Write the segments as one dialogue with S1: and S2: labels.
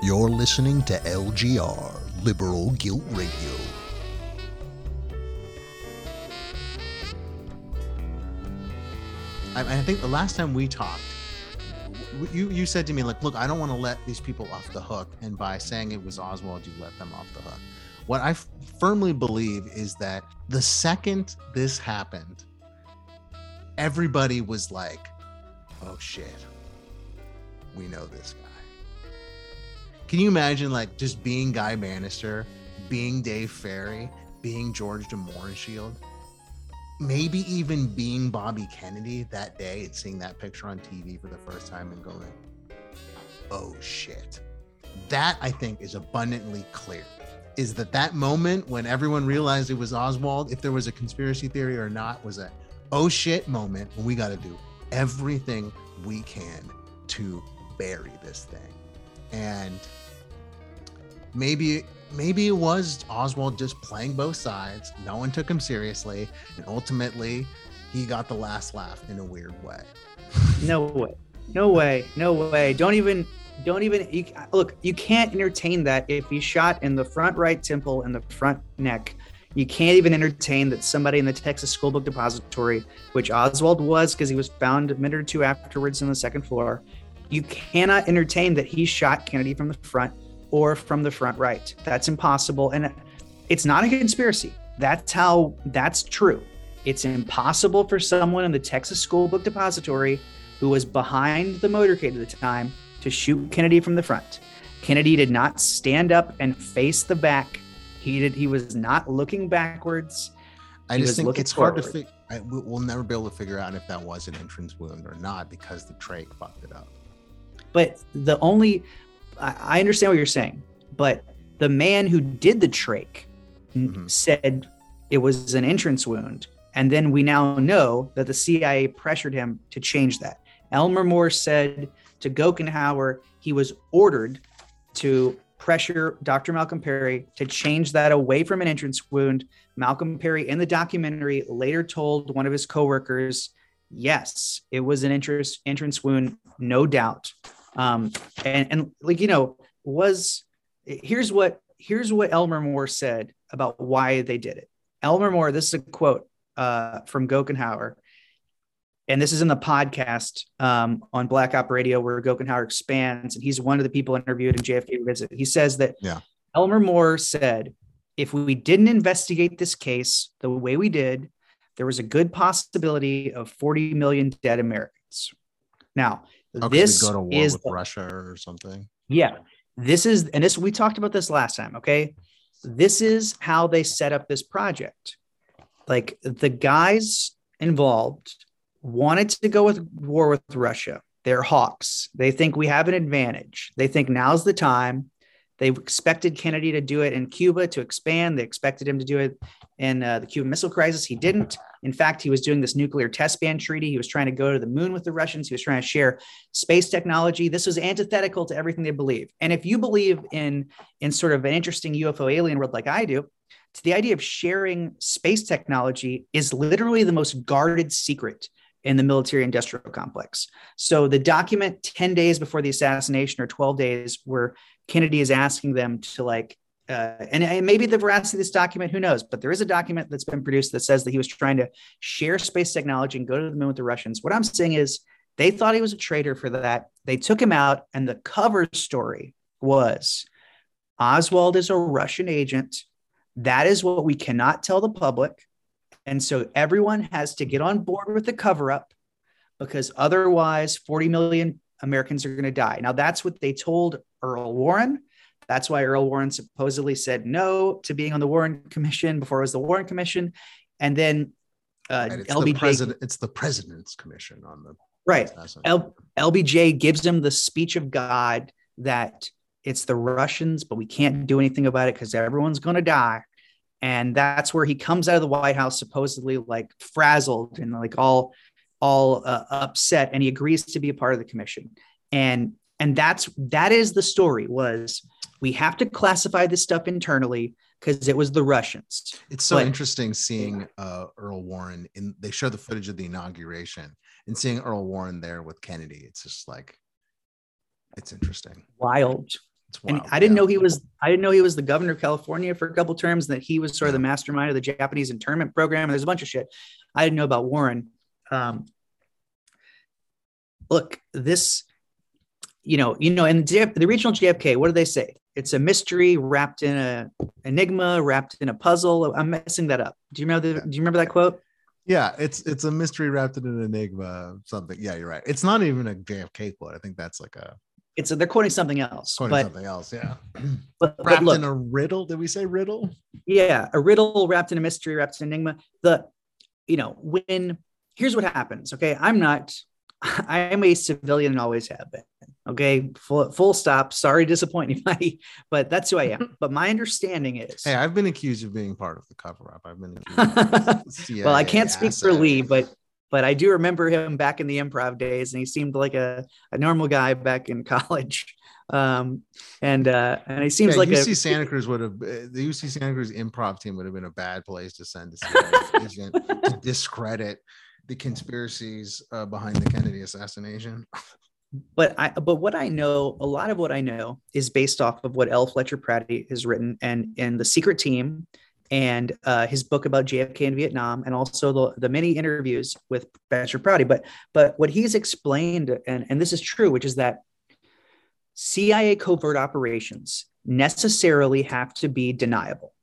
S1: You're listening to LGR, Liberal Guilt Radio.
S2: I, I think the last time we talked, you you said to me like, look, I don't want to let these people off the hook, and by saying it was Oswald, you let them off the hook. What I f- firmly believe is that the second this happened, everybody was like, oh shit, we know this guy. Can you imagine like just being Guy Banister, being Dave Ferrie, being George de Mohrenschildt? maybe even being Bobby Kennedy that day and seeing that picture on TV for the first time and going, oh shit. That I think is abundantly clear. Is that that moment when everyone realized it was Oswald, if there was a conspiracy theory or not, was a oh shit moment when we got to do everything we can to bury this thing. And maybe maybe it was Oswald just playing both sides. No one took him seriously, and ultimately, he got the last laugh in a weird way.
S3: No way. No way. No way. Don't even. Don't even you, look. You can't entertain that if he's shot in the front right temple and the front neck. You can't even entertain that somebody in the Texas School Book Depository, which Oswald was because he was found a minute or two afterwards on the second floor. You cannot entertain that he shot Kennedy from the front or from the front right. That's impossible. And it's not a conspiracy. That's how that's true. It's impossible for someone in the Texas School Book Depository who was behind the motorcade at the time to shoot Kennedy from the front. Kennedy did not stand up and face the back. He did he was not looking backwards.
S2: I
S3: He
S2: just think it's hard to
S3: forward.
S2: figure. We'll never be able to figure out if that was an entrance wound or not because the trach fucked it up.
S3: But the only I understand what you're saying, but the man who did the trach
S2: Mhm.
S3: said it was an entrance wound. And then we now know that the CIA pressured him to change that. Elmer Moore said to Gochenaur he was ordered to pressure Dr. Malcolm Perry to change that away from an entrance wound. Malcolm Perry in the documentary later told one of his coworkers, yes, it was an entrance entrance wound, no doubt. Um, and, and like, you know, was here's what here's what Elmer Moore said about why they did it. Elmer Moore, this is a quote uh, from Gochenaur, and this is in the podcast um, on Black Op Radio where Gochenaur expands, and he's one of the people interviewed in JFK Visit. He says that
S2: Yeah.
S3: Elmer Moore said, if we didn't investigate this case the way we did, there was a good possibility of 40 million dead Americans. Now,
S2: Oh,
S3: this
S2: go to war
S3: is
S2: with
S3: the-
S2: Russia or something.
S3: yeah. This is, and this, we talked about this last time. Okay. This is how they set up this project. Like the guys involved wanted to go with war with Russia. They're hawks. They think we have an advantage. They think now's the time. They expected Kennedy to do it in Cuba to expand. They expected him to do it in uh, the Cuban Missile Crisis. He didn't. In fact, he was doing this nuclear test ban treaty. He was trying to go to the moon with the Russians. He was trying to share space technology. This was antithetical to everything they believe. And if you believe in in sort of an interesting UFO alien world like I do, to the idea of sharing space technology is literally the most guarded secret in the military industrial complex. So the document 10 days before the assassination or 12 days where Kennedy is asking them to like uh, and, and maybe the veracity of this document, who knows? But there is a document that's been produced that says that he was trying to share space technology and go to the moon with the Russians. What I'm saying is they thought he was a traitor for that. They took him out, and the cover story was Oswald is a Russian agent. That is what we cannot tell the public. And so everyone has to get on board with the cover up because otherwise 40 million Americans are going to die. Now, that's what they told Earl Warren. That's why Earl Warren supposedly said no to being on the Warren Commission before it was the Warren Commission. And then uh,
S2: Right, it's, the
S3: LBJ
S2: president, it's the president's commission on the
S3: right. L- LBJ gives him the speech of God that it's the Russians, but we can't do anything about it because everyone's going to die. And that's where he comes out of the White House supposedly like frazzled and like all all uh, upset, and he agrees to be a part of the commission. And and that's that is the story was we have to classify this stuff internally because it was the Russians.
S2: It's so
S3: But-
S2: interesting seeing uh, Earl Warren in. They show the footage of the inauguration and seeing Earl Warren there with Kennedy. It's just like, it's interesting.
S3: Wild,
S2: It's
S3: and I didn't
S2: yeah.
S3: know he was I didn't know he was the governor of California for a couple terms and that he was sort of the mastermind of the Japanese internment program. And there's a bunch of shit I didn't know about Warren. Um, look, this, you know, you know, in J- the regional JFK, what do they say? It's a mystery wrapped in a enigma, wrapped in a puzzle. I'm messing that up. Do you remember? The, do you remember that quote?
S2: Yeah, it's it's a mystery wrapped in an enigma. Something. Yeah, you're right. It's not even a JFK quote. I think that's like a
S3: It's they're quoting something else.
S2: quoting
S3: but,
S2: something else. Yeah.
S3: but, but
S2: wrapped
S3: look,
S2: in a riddle. Did we say riddle?
S3: yeah a riddle wrapped in a mystery wrapped in enigma the you know when here's what happens okay i'm not i am a civilian and always have been okay full, full stop sorry to disappoint anybody but that's who i am but my understanding is
S2: Hey, I've been accused of being part of the cover up. I've been accused of
S3: well i can't speak for lee but but i do remember him back in the improv days and he seemed like a, a normal guy back in college um and uh and he seems
S2: yeah,
S3: like
S2: UC
S3: a
S2: Santa Cruz would have the UC Santa Cruz improv team would have been a bad place to send a agent to discredit the conspiracies uh, behind the Kennedy assassination.
S3: but I but what I know, a lot of what I know is based off of what L. Fletcher Prouty has written and and the Secret Team and uh, his book about JFK in Vietnam and also the, the many interviews with Fletcher Prouty. But but what he's explained and and this is true, which is that CIA covert operations necessarily have to be deniable,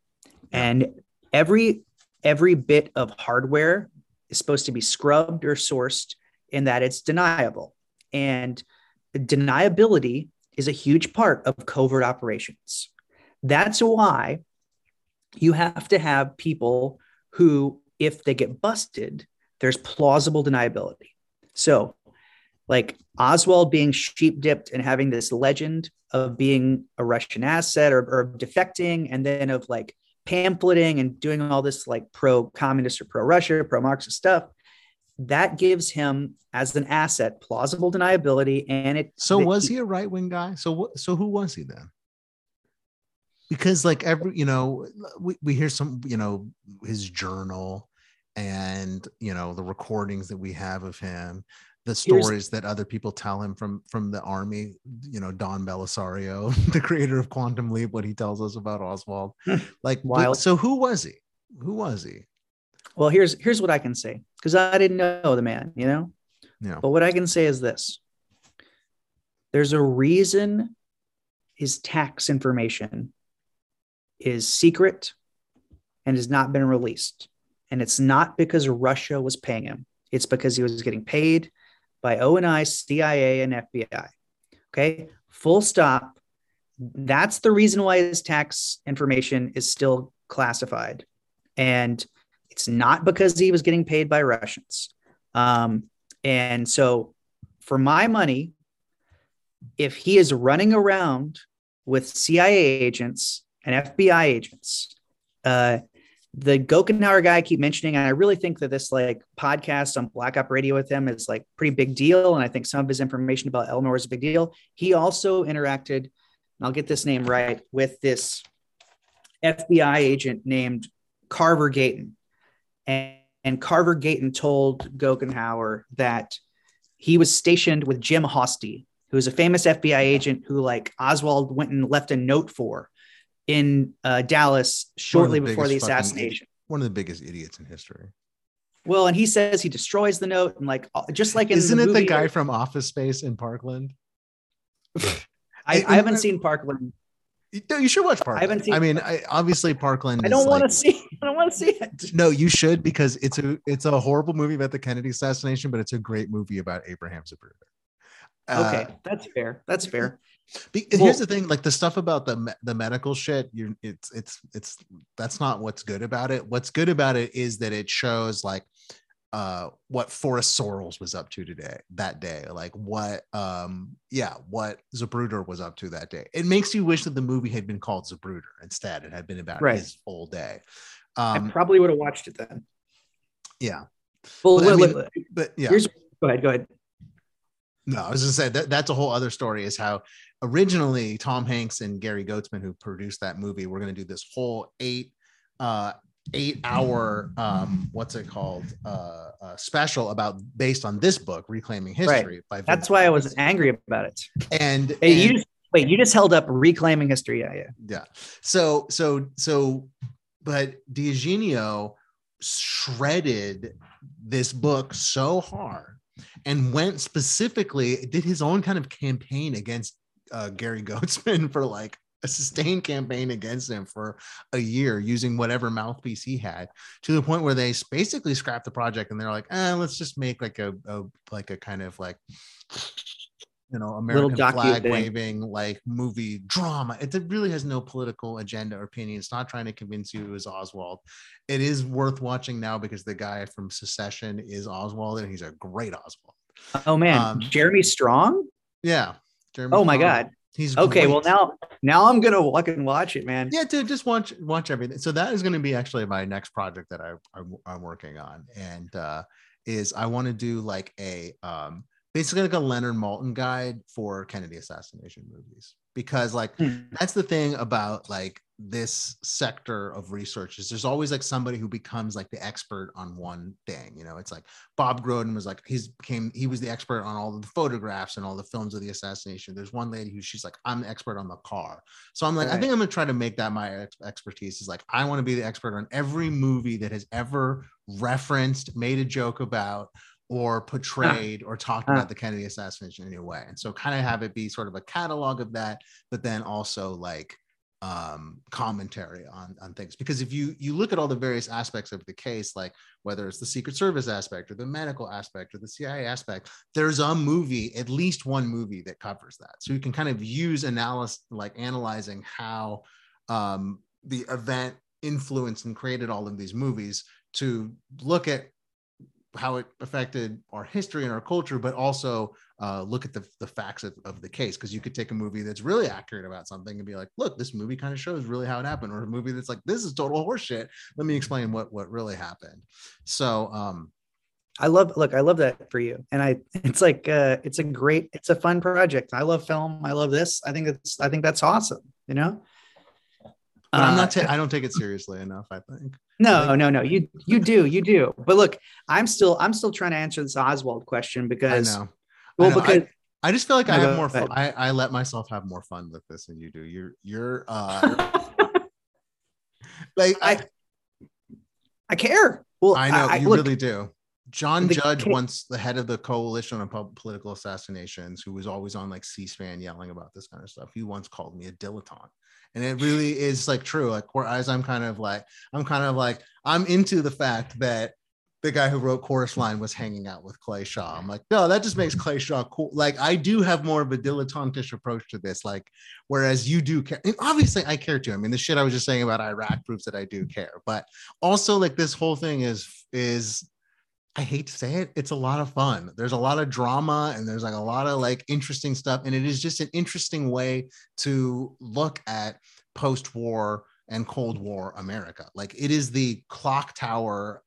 S3: and every every bit of hardware is supposed to be scrubbed or sourced in that it's deniable. And deniability is a huge part of covert operations. That's why you have to have people who, if they get busted, there's plausible deniability. So, like Oswald being sheep dipped and having this legend of being a Russian asset or, or defecting, and then of like pamphleting and doing all this like pro communist or pro Russia, pro Marxist stuff, that gives him as an asset plausible deniability. And it
S2: So was he a right wing guy? So? So who was he then? Because like every you know we, we hear some you know his journal and you know the recordings that we have of him the
S3: Here's-
S2: stories that other people tell him from from the army you know don bellisario the creator of quantum leap what he tells us about oswald. Hmm. Like wh-
S3: Wild.
S2: so who was he? Who was he?
S3: Well, here's here's what I can say because I didn't know the man, you know.
S2: yeah.
S3: But what I can say is this: there's a reason his tax information is secret and has not been released, and it's not because Russia was paying him. It's because he was getting paid by ONI, CIA, and FBI. Okay, full stop. That's the reason why his tax information is still classified, and it's not because he was getting paid by Russians. Um, and so, for my money, if he is running around with CIA agents and FBI agents, uh, the Gochenaur guy I keep mentioning, and I really think that this like podcast on Black Op Radio with him is like pretty big deal. And I think some of his information about Elmer is a big deal. He also interacted, and I'll get this name right, with this FBI agent named Carver Gayton. And, and Carver Gayton told Gochenaur that he was stationed with Jim Hosty, who was a famous FBI agent who like Oswald went and left a note for in uh, Dallas shortly before the
S2: biggest fucking
S3: assassination.
S2: one of the biggest idiots in history
S3: Well, and he says he destroys the note and like uh, just like in
S2: isn't it the guy from office space in parkland
S3: I, I haven't seen Parkland.
S2: You- No, you should watch Parkland. I,
S3: haven't seen- I
S2: mean, I, obviously Parkland.
S3: I don't want to
S2: like-
S3: see. I don't want to see it.
S2: No, you should because it's a it's a horrible movie about the Kennedy assassination, but it's a great movie about Abraham Zapruder. Uh,
S3: Okay, that's fair. That's fair.
S2: Be-
S3: Well-
S2: here's the thing: like the stuff about the me- the medical shit, you it's it's it's that's not what's good about it. What's good about it is that it shows like uh what Forrest Sorrells was up to today that day like what um yeah what Zapruder was up to that day it makes you wish that the movie had been called Zapruder instead it had been about
S3: Right.
S2: his whole day
S3: I
S2: um
S3: probably would have watched it then.
S2: yeah
S3: Well,
S2: Well, I mean, but yeah
S3: go ahead. Go ahead.
S2: No, I was gonna say that that's a whole other story. Is how originally Tom Hanks and Gary Goetzman, who produced that movie, were gonna do this whole eight uh eight hour um what's it called uh, uh special about based on this book reclaiming history by
S3: That's why I was angry about it.
S2: and,
S3: Hey, you just Wait, you just held up reclaiming history. Yeah, yeah.
S2: Yeah. So so so, but DiEugenio shredded this book so hard and went specifically did his own kind of campaign against uh, Gary Goetzman for like a sustained campaign against him for a year using whatever mouthpiece he had to the point where they basically scrapped the project and they're like, eh, let's just make like a, a like a kind of like you know American flag thing. waving like movie drama. It really has no political agenda or opinion. It's not trying to convince you it was Oswald. It is worth watching now because the guy from Succession is Oswald and he's a great Oswald.
S3: Oh man, um, Jeremy Strong.
S2: Yeah.
S3: Jeremy oh my God. He's okay. Great. Well, now now I'm gonna fucking watch it, man.
S2: Yeah, dude, just watch watch everything. So that is going to be actually my next project that I, I am working on, and uh, is I want to do like a um basically like a Leonard Maltin guide for Kennedy assassination movies because like hmm. that's the thing about like this sector of research is there's always like somebody who becomes like the expert on one thing you know it's like bob groden was like he's became he was the expert on all the photographs and all the films of the assassination there's one lady who she's like i'm the expert on the car so i'm like right. i think i'm gonna try to make that my ex- expertise is like i want to be the expert on every movie that has ever referenced made a joke about or portrayed or talked about the Kennedy assassination in any way. And so kind of have it be sort of a catalog of that, but then also like um commentary on on things. Because if you you look at all the various aspects of the case like whether it's the secret service aspect or the medical aspect or the cia aspect there's a movie at least one movie that covers that. So you can kind of use analysis like analyzing how um the event influenced and created all of these movies to look at how it affected our history and our culture, but also uh, look at the, the facts of, of the case. Because you could take a movie that's really accurate about something and be like, look, this movie kind of shows really how it happened, or a movie that's like, this is total horseshit. Let me explain what what really happened. So um,
S3: I love look, I love that for you. And I it's like uh it's a great, it's a fun project. I love film. I love this. I think it's I think that's awesome, you know.
S2: But I'm not. Uh, ta- I don't take it seriously enough. I think.
S3: No, no, no. You you do, you do. But look, I'm still I'm still trying to answer this Oswald question because.
S2: I know. Well, I know. because. I, I, just feel like I have more fun. I, I let myself have more fun with this than you do. You're you're uh
S3: like I I care.
S2: Well, I know I, you look, really do. John Judge, once the head of the coalition on political assassinations, who was always on like C-SPAN yelling about this kind of stuff, he once called me a dilettante and it really is like true. Like whereas i'm kind of like i'm kind of like i'm into the fact that the guy who wrote chorus line was hanging out with clay shaw. I'm like no that just makes clay shaw cool. Like i do have more of a dilettantish approach to this like whereas you do care and obviously i care too. I mean the shit i was just saying about iraq proves that i do care. But also like this whole thing is is I hate to say it, it's a lot of fun. There's a lot of drama and there's like a lot of like interesting stuff. And it is just an interesting way to look at post war and Cold War America. Like it is the clock tower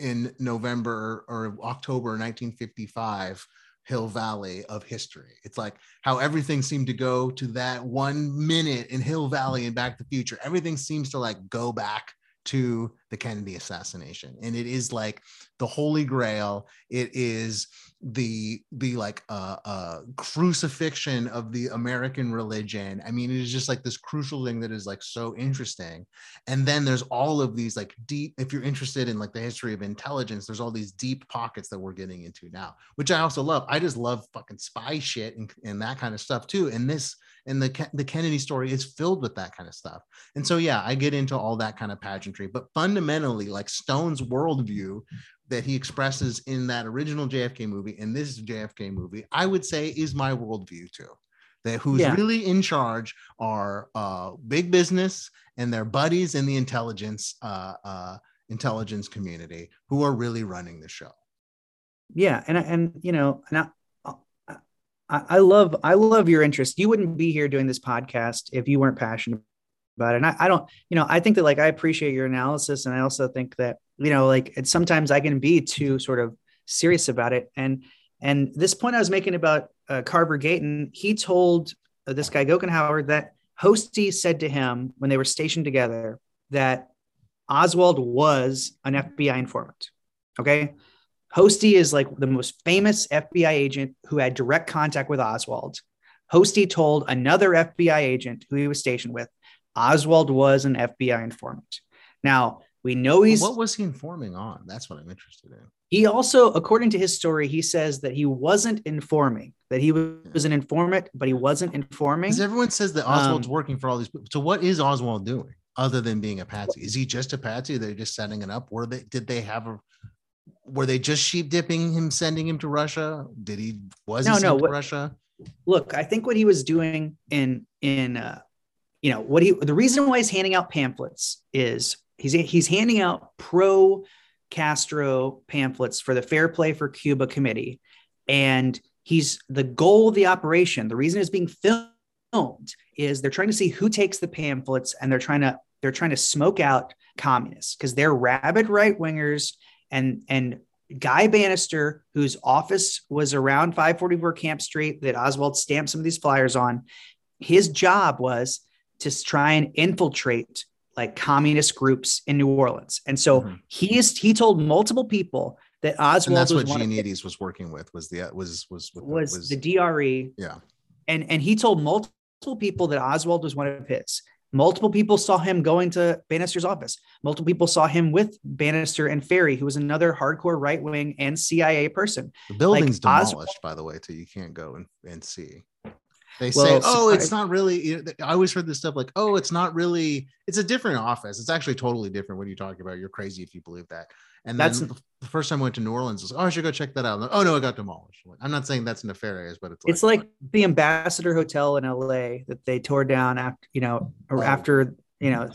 S2: in November or October 1955 Hill Valley of history. It's like how everything seemed to go to that one minute in Hill Valley and Back to the Future. Everything seems to like go back to the Kennedy assassination. And it is like the holy grail. It is the the like uh, uh crucifixion of the American religion. I mean, it is just like this crucial thing that is like so interesting. And then there's all of these like deep, if you're interested in like the history of intelligence, there's all these deep pockets that we're getting into now, which I also love. I just love fucking spy shit and, and that kind of stuff too. And this and the the Kennedy story is filled with that kind of stuff. And so yeah, I get into all that kind of pageantry, but fundamentally, like Stone's worldview that he expresses in that original JFK movie and this JFK movie, I would say is my worldview too. That who's yeah. really in charge are uh, big business and their buddies in the intelligence uh, uh, intelligence community who are really running the show.
S3: Yeah, and and you know, and I, I, love I love your interest. You wouldn't be here doing this podcast if you weren't passionate about it. And I, I don't, you know, I think that like I appreciate your analysis, and I also think that you know, like it's sometimes I can be too sort of serious about it. And and this point I was making about uh, Carver Gayton, he told uh, this guy Gochenaur that Hosty said to him when they were stationed together that Oswald was an FBI informant. Okay. Hosty is like the most famous FBI agent who had direct contact with Oswald. Hosty told another FBI agent who he was stationed with, Oswald was an FBI informant. Now, we know he's.
S2: What was he informing on? That's what I'm interested in.
S3: He also, according to his story, he says that he wasn't informing, that he was an informant, but he wasn't informing.
S2: Because everyone says that Oswald's
S3: Um,
S2: working for all these people. So what is Oswald doing other than being a patsy? Is he just a patsy? They're just setting it up. Were they did they have a were they just sheep dipping him, sending him to Russia? Did he was
S3: No,
S2: he
S3: no,
S2: to
S3: what-
S2: Russia?
S3: look, I think what he was doing in in uh, you know what he the reason why he's handing out pamphlets is he's he's handing out pro Castro pamphlets for the Fair Play for Cuba committee, and he's the goal of the operation. The reason it's being filmed is they're trying to see who takes the pamphlets, and they're trying to they're trying to smoke out communists because they're rabid right wingers and and Guy Banister, whose office was around 544 Camp Street that Oswald stamped some of these flyers on, his job was to try and infiltrate like communist groups in New Orleans. And so
S2: Mhm.
S3: he is he told multiple people that Oswald
S2: And that's
S3: was
S2: what
S3: one
S2: Joannides was working with. Was the was was the-
S3: was, the DRE
S2: yeah.
S3: and and he told multiple people that Oswald was one of his. Multiple people saw him going to Banister's office. Multiple people saw him with Bannister and Ferrie, who was another hardcore right wing and CIA person.
S2: The building's
S3: Os-
S2: demolished, by the way, so you can't go and, and see. They
S3: Well,
S2: say, "Oh, it's not really." you know, I always heard this stuff like, "Oh, it's not really. It's a different office. It's actually totally different." What are you talking about? You're crazy if you believe that. And
S3: That's-
S2: then the first time I went to New Orleans, I was like, "Oh, I should go check that out." Like, oh no, it got demolished. I'm not saying that's nefarious, but it's like,
S3: It's like the Ambassador Hotel in LA that they tore down after, you know, or
S2: Oh.
S3: after, you know,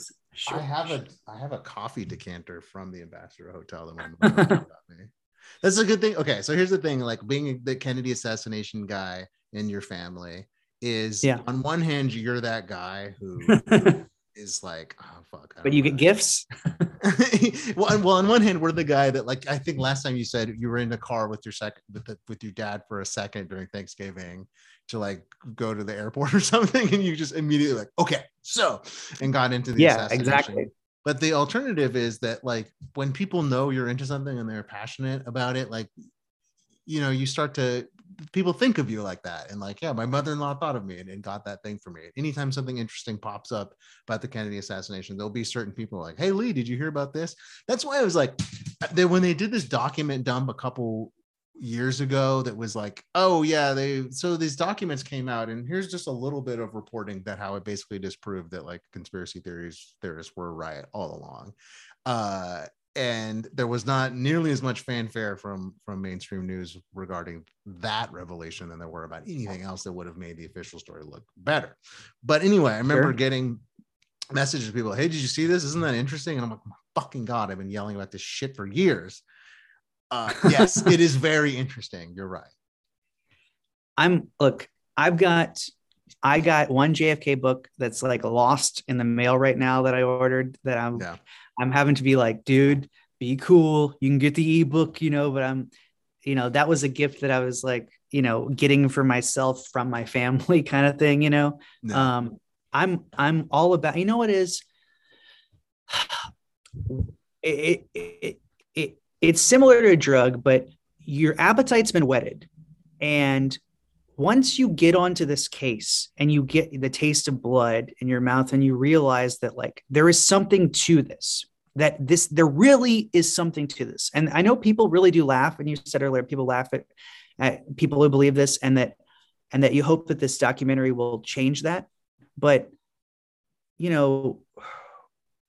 S2: I have a I have a coffee decanter from the Ambassador Hotel that my mother got me. That's a good thing. Okay, so here's the thing: like being the Kennedy assassination guy in your family is
S3: Yeah.
S2: on one hand you're that guy who is like, oh fuck. Don't
S3: you
S2: know.
S3: get gifts.
S2: well, on- well, on one hand, we're the guy that like I think last time you said you were in the car with your second with the, with your dad for a second during Thanksgiving to like go to the airport or something, and you just immediately like okay, so and got into the
S3: Yeah, exactly.
S2: But the alternative is that like when people know you're into something and they're passionate about it, like you know, you start to people think of you like that and like, yeah, my mother-in-law thought of me and, and got that thing for me. Anytime something interesting pops up about the Kennedy assassination, there'll be certain people like, hey Lee, did you hear about this? That's why I was like, they when they did this document dump a couple years ago that was like oh yeah they so these documents came out and here's just a little bit of reporting that how it basically disproved that like conspiracy theories theorists were right all along uh and there was not nearly as much fanfare from from mainstream news regarding that revelation than there were about anything else that would have made the official story look better. But anyway i remember
S3: Sure.
S2: getting messages to people hey did you see this? Isn't that interesting? And i'm like my fucking god i've been yelling about this shit for years. Uh yes it is very interesting. You're right.
S3: I'm look, I've got I got one JFK book that's like lost in the mail right now that I ordered that I'm
S2: yeah
S3: I'm having to be like, dude, be cool. You can get the ebook, you know, but I'm, you know, that was a gift that I was like, you know, getting for myself from my family kind of thing, you know.
S2: no.
S3: Um, I'm I'm all about, you know what is it, it, it, it it's similar to a drug, but your appetite's been whetted. And once you get onto this case and you get the taste of blood in your mouth and you realize that like there is something to this that this there really is something to this and i know people really do laugh and you said earlier people laugh at, at people who believe this and that and that you hope that this documentary will change that but you know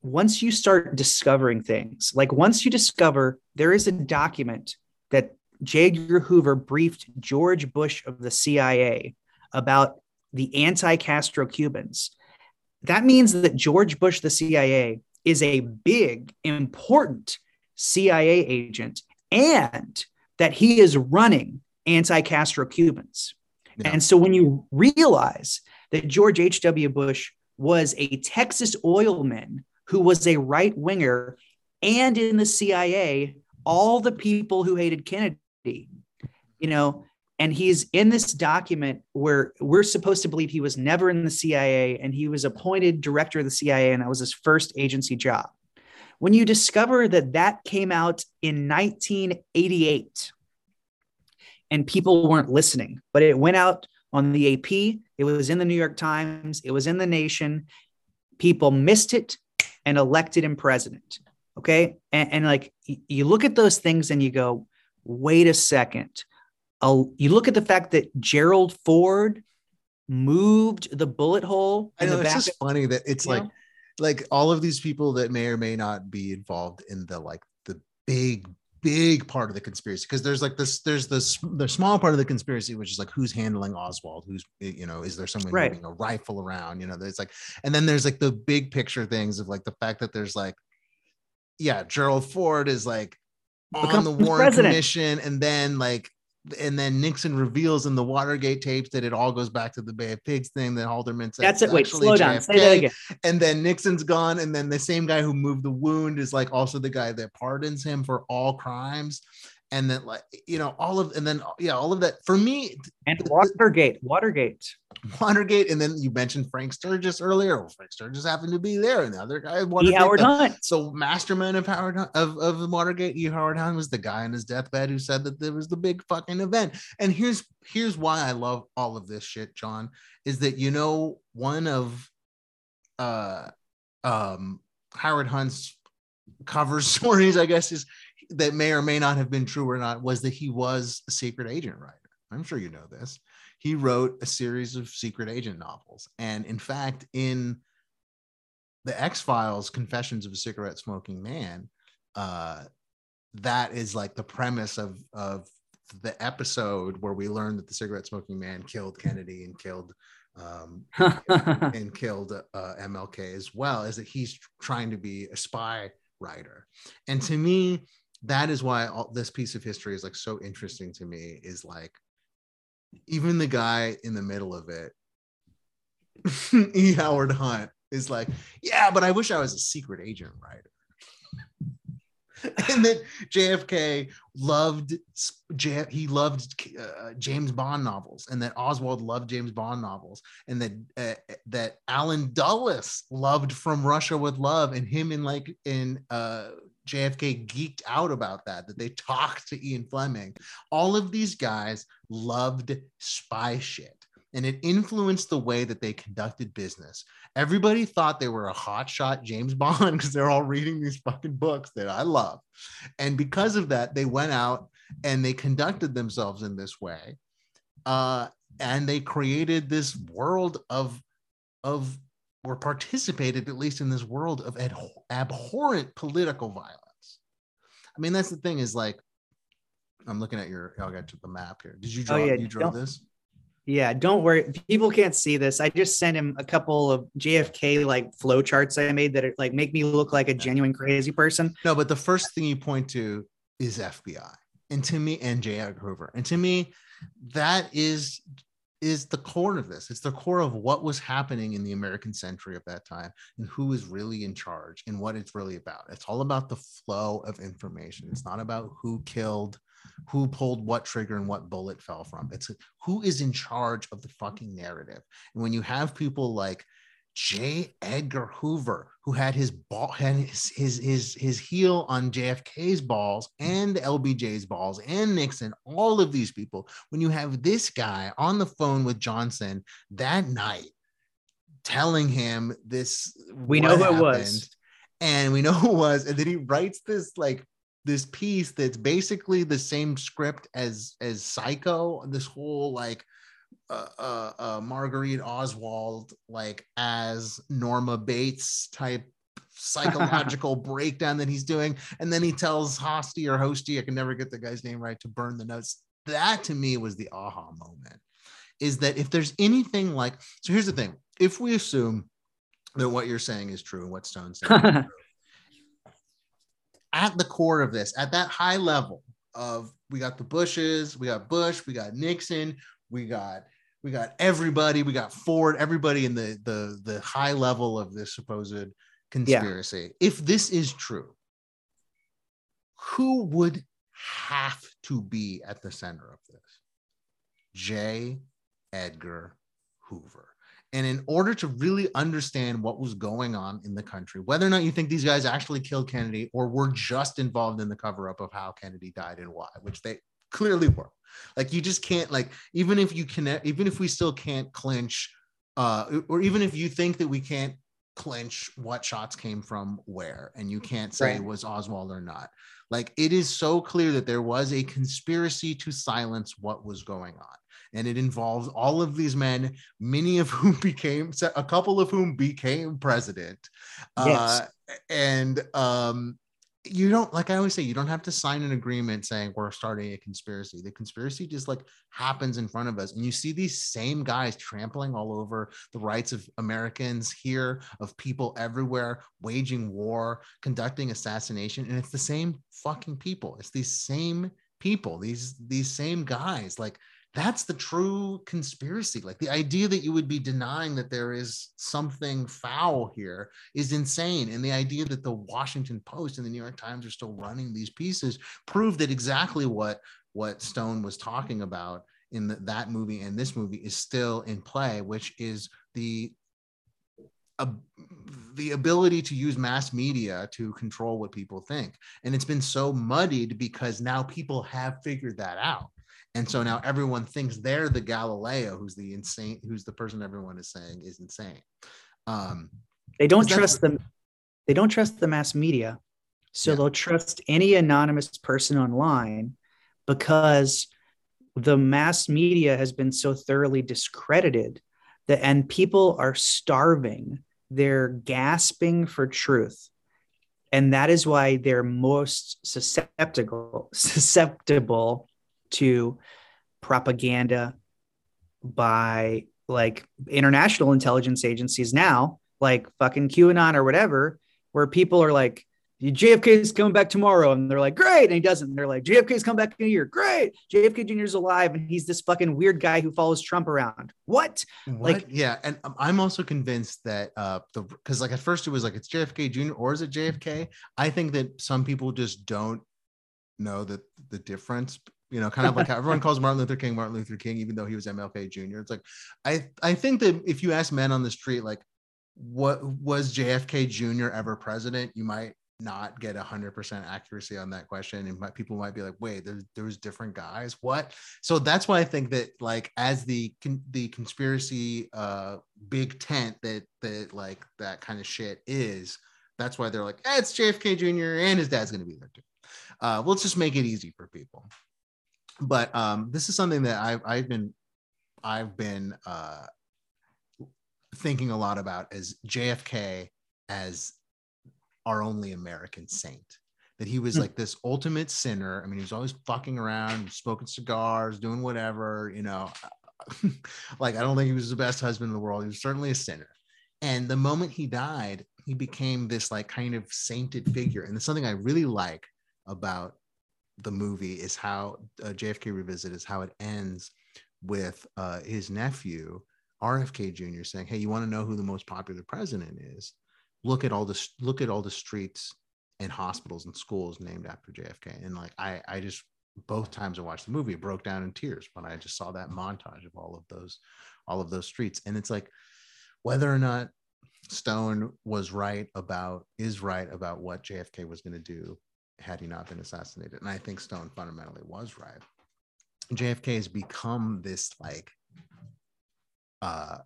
S3: once you start discovering things like once you discover there is a document that J. Edgar Hoover briefed George Bush of the CIA about the anti Castro Cubans. That means that George Bush, the CIA, is a big, important CIA agent and that he is running anti Castro Cubans.
S2: Yeah.
S3: And so when you realize that George H.W. Bush was a Texas oilman who was a right winger and in the CIA, all the people who hated Kennedy, you know, and he's in this document where we're supposed to believe he was never in the CIA and he was appointed director of the CIA and that was his first agency job. When you discover that that came out in 1988 and people weren't listening, but it went out on the AP, it was in the New York Times, it was in the Nation. People missed it and elected him president. Okay. And, and like you look at those things and you go, wait a second. Oh, you look at the fact that Gerald Ford moved the bullet hole.
S2: I know it's just funny that it's like
S3: know?
S2: like all of these people that may or may not be involved in the like the big big part of the conspiracy because there's like this there's this the small part of the conspiracy which is like who's handling oswald who's you know is there someone
S3: Right.
S2: moving a rifle around you know there's like and then there's like the big picture things of like the fact that there's like yeah gerald ford is like on
S3: Becomes
S2: the warren
S3: president.
S2: commission and then like and then Nixon reveals in the Watergate tapes that it all goes back to the Bay of Pigs thing. That Haldeman said
S3: That's it. Wait, slow down. Say that
S2: JFK
S3: again.
S2: and then Nixon's gone, and then the same guy who moved the wound is like also the guy that pardons him for all crimes, and then like you know all of and then yeah all of that for me
S3: And Watergate, Watergate.
S2: Watergate, and then you mentioned Frank Sturgis earlier. Well, Frank Sturgis happened to be there, and the other guy
S3: E. Howard Hunt.
S2: So mastermind of Howard of of Watergate, E. Howard Hunt was the guy on his deathbed who said that there was the big fucking event. And here's here's why I love all of this shit, John, is that you know one of uh um Howard Hunt's cover stories, I guess, is that may or may not have been true or not, was that he was a secret agent writer. I'm sure you know this. He wrote a series of secret agent novels. And in fact, in the X Files Confessions of a Cigarette Smoking Man, uh, that is like the premise of, of the episode where we learn that the cigarette smoking man killed Kennedy and killed um, and killed uh, MLK as well, is that he's trying to be a spy writer. And to me, that is why all, this piece of history is like so interesting to me. Is like even the guy in the middle of it, E. Howard Hunt, is like, yeah, but I wish I was a secret agent writer. and that JFK loved J- he loved uh, James Bond novels, and that Oswald loved James Bond novels, and that uh, that Allen Dulles loved From Russia with Love, and him in like in uh, JFK geeked out about that. That they talked to Ian Fleming. All of these guys loved spy shit. And it influenced the way that they conducted business. Everybody thought they were a hotshot James Bond because they're all reading these fucking books that I love. And because of that, they went out and they conducted themselves in this way. Uh, and they created this world of, of, or participated at least in this world of ad- abhorrent political violence. I mean, that's the thing is like, I'm looking at your, oh, I'll get to the map here. Did you oh, draw,
S3: Oh, yeah,
S2: you draw this?
S3: Yeah, don't worry. People can't see this. I just sent him a couple of JFK like flow charts I made that are, like make me look like a genuine crazy person.
S2: No, but the first thing you point to is FBI, and to me, and J. Edgar Hoover, and to me, that is is the core of this. It's the core of what was happening in the American century of that time, and who is really in charge, and what it's really about. It's all about the flow of information. It's not about who killed, who pulled what trigger, and what bullet fell from. It's who is in charge of the fucking narrative. And when you have people like J. Edgar Hoover, who had his ball, had his, his his his heel on JFK's balls and LBJ's balls and Nixon, all of these people. When you have this guy on the phone with Johnson that night, telling him this,
S3: We know who it was.
S2: and we know who it was, and then he writes this like this piece that's basically the same script as as Psycho. This whole like uh, uh, uh, Marguerite Oswald like as Norma Bates type psychological breakdown that he's doing, and then he tells Hosty or Hosty, I can never get the guy's name right, to burn the notes. That to me was the aha moment. Is that if there's anything like so? Here's the thing: if we assume that what you're saying is true and what Stone's saying at the core of this, at that high level of we got the Bushes, we got Bush, we got Nixon, we got we got everybody, we got Ford, everybody in the the the high level of this supposed conspiracy. If this is true, who would have to be at the center of this? J. Edgar Hoover. And in order to really understand what was going on in the country, whether or not you think these guys actually killed Kennedy or were just involved in the cover up of how Kennedy died and why, which they clearly were. Like you just can't like even if you connect, even if we still can't clinch, uh, or even if you think that we can't clinch what shots came from where, and you can't say
S3: Right.
S2: was Oswald or not. Like it is so clear that there was a conspiracy to silence what was going on. And it involves all of these men, many of whom became a couple of whom became president.
S3: Yes.
S2: Uh, and um you don't like i always say you don't have to sign an agreement saying we're starting a conspiracy. The conspiracy just like happens in front of us and you see these same guys trampling all over the rights of americans here of people everywhere waging war conducting assassination and it's the same fucking people. It's these same people these these same guys like that's the true conspiracy like the idea that you would be denying that there is something foul here is insane. And the idea that the Washington Post and the New York Times are still running these pieces prove that exactly what what Stone was talking about in the, that movie and this movie is still in play, which is the the ability to use mass media to control what people think. And it's been so muddied because now people have figured that out. And so now everyone thinks they're the Galileo, who's the insane, who's the person everyone is saying is insane. Um,
S3: They don't trust them. They don't trust the mass media. So
S2: Yeah.
S3: they'll trust any anonymous person online because the mass media has been so thoroughly discredited that and people are starving. They're gasping for truth. And that is why they're most susceptible susceptible to propaganda by like international intelligence agencies now, like fucking QAnon or whatever, where people are like, JFK is coming back tomorrow. And they're like, great. And he doesn't. And they're like, JFK's come back in a year. Great. JFK Jr. is alive. And he's this fucking weird guy who follows Trump around. What?
S2: What?
S3: Like-
S2: yeah, and um, I'm also convinced that uh the because like at first it was like it's JFK Jr. or is it JFK? I think that some people just don't know that the difference. You know, kind of like how everyone calls Martin Luther King Martin Luther King, even though he was MLK Jr. It's like I I think that if you ask men on the street, like, what was JFK Jr. ever president, you might not get a hundred percent accuracy on that question, and people might be like, wait, there's there was different guys. What? so that's why I think that like as the con- the conspiracy uh big tent that that like that kind of shit is, that's why they're like, eh, it's JFK Jr. and his dad's gonna be there too. Uh, let's just make it easy for people. But um, this is something that I've I've been I've been uh thinking a lot about as JFK as our only American saint that he was
S3: Hmm.
S2: like this ultimate sinner. I mean, he was always fucking around, smoking cigars, doing whatever, you know. like, I don't think he was the best husband in the world. He was certainly a sinner. And the moment he died, he became this like kind of sainted figure. And it's something I really like about the movie is how uh, JFK Revisit is how it ends with uh, his nephew, RFK Jr., saying, Hey, you want to know who the most popular president is? Look at all the look at all the streets and hospitals and schools named after JFK. And like I, I just both times I watched the movie, it broke down in tears when I just saw that montage of all of those, all of those streets. And it's like whether or not Stone was right about is right about what JFK was going to do had he not been assassinated. And I think Stone fundamentally was right. JFK has become this like uh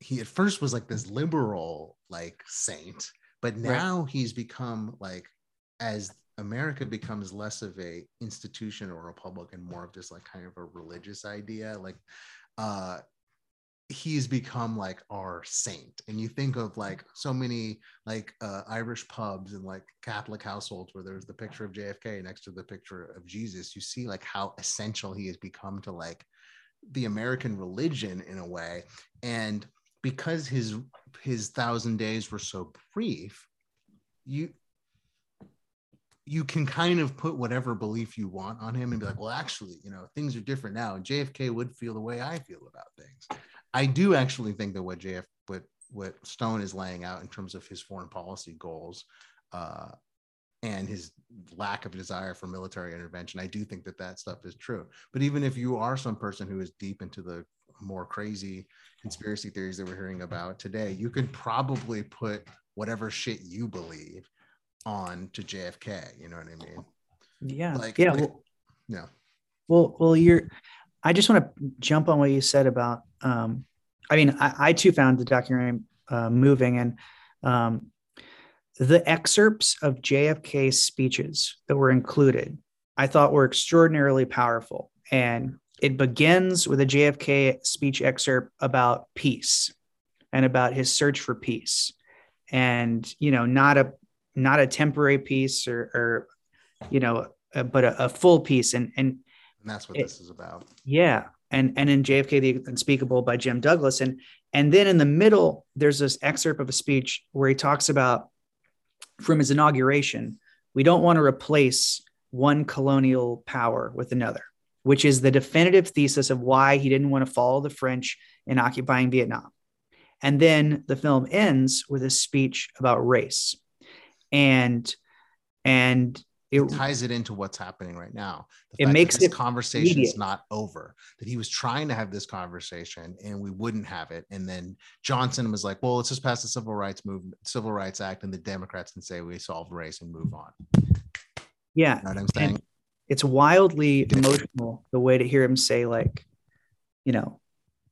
S2: he at first was like this liberal like saint, but now he's become like as America becomes less of a institution or republic and more of just like kind of a religious idea, like uh he's become like our saint and you think of like so many like uh, irish pubs and like catholic households where there's the picture of jfk next to the picture of jesus you see like how essential he has become to like the american religion in a way and because his his thousand days were so brief you you can kind of put whatever belief you want on him and be like well actually you know things are different now and jfk would feel the way i feel about things I do actually think that what JF what what Stone is laying out in terms of his foreign policy goals uh, and his lack of desire for military intervention, I do think that that stuff is true. But even if you are some person who is deep into the more crazy conspiracy theories that we're hearing about today, you could probably put whatever shit you believe on to JFK. You know what I mean?
S3: Yeah.
S2: Like-
S3: yeah.
S2: like-
S3: well,
S2: Yeah.
S3: Well, well, you're. I just want to jump on what you said about. Um, I mean, I, I too found the documentary uh, moving, and um, the excerpts of JFK's speeches that were included, I thought were extraordinarily powerful. And it begins with a JFK speech excerpt about peace and about his search for peace, and you know, not a not a temporary piece or, or you know, uh, but a, a, full piece. And and
S2: and that's what it, this is about.
S3: Yeah, and and in JFK the Unspeakable by Jim Douglass, and and then in the middle there's this excerpt of a speech where he talks about from his inauguration, we don't want to replace one colonial power with another, which is the definitive thesis of why he didn't want to follow the French in occupying Vietnam. And then the film ends with a speech about race. And and
S2: it, it ties it into what's happening right now.
S3: The it makes
S2: this conversation is not over. That he was trying to have this conversation and we wouldn't have it. And then Johnson was like, "Well, let's just pass the Civil Rights Movement, Civil Rights Act, and the Democrats can say we solved race and move on."
S3: Yeah,
S2: you know what I'm saying. And
S3: it's wildly emotional the way to hear him say, like, you know,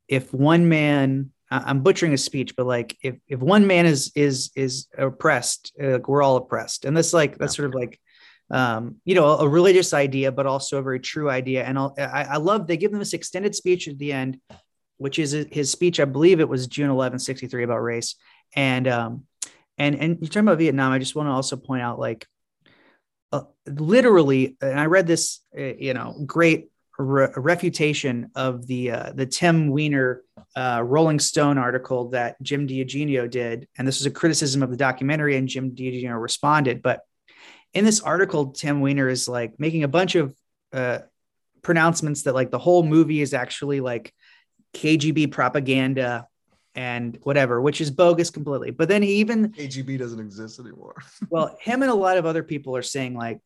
S3: if one man I'm butchering a speech, but like if if one man is is is oppressed, like we're all oppressed, and that's like that's sort of like um, you know, a, religious idea, but also a very true idea. And I'll, I, I love they give them this extended speech at the end, which is his speech. I believe it was June 11, 63 about race. And, um, and, and you're talking about Vietnam. I just want to also point out like, uh, literally, and I read this, uh, you know, great re- refutation of the, uh, the Tim Weiner, uh, Rolling Stone article that Jim DiEugenio did. And this was a criticism of the documentary and Jim DiEugenio responded, but in this article, Tim Weiner is like making a bunch of uh, pronouncements that like the whole movie is actually like KGB propaganda and whatever, which is bogus completely. But then he even
S2: KGB doesn't exist anymore.
S3: well, him and a lot of other people are saying like,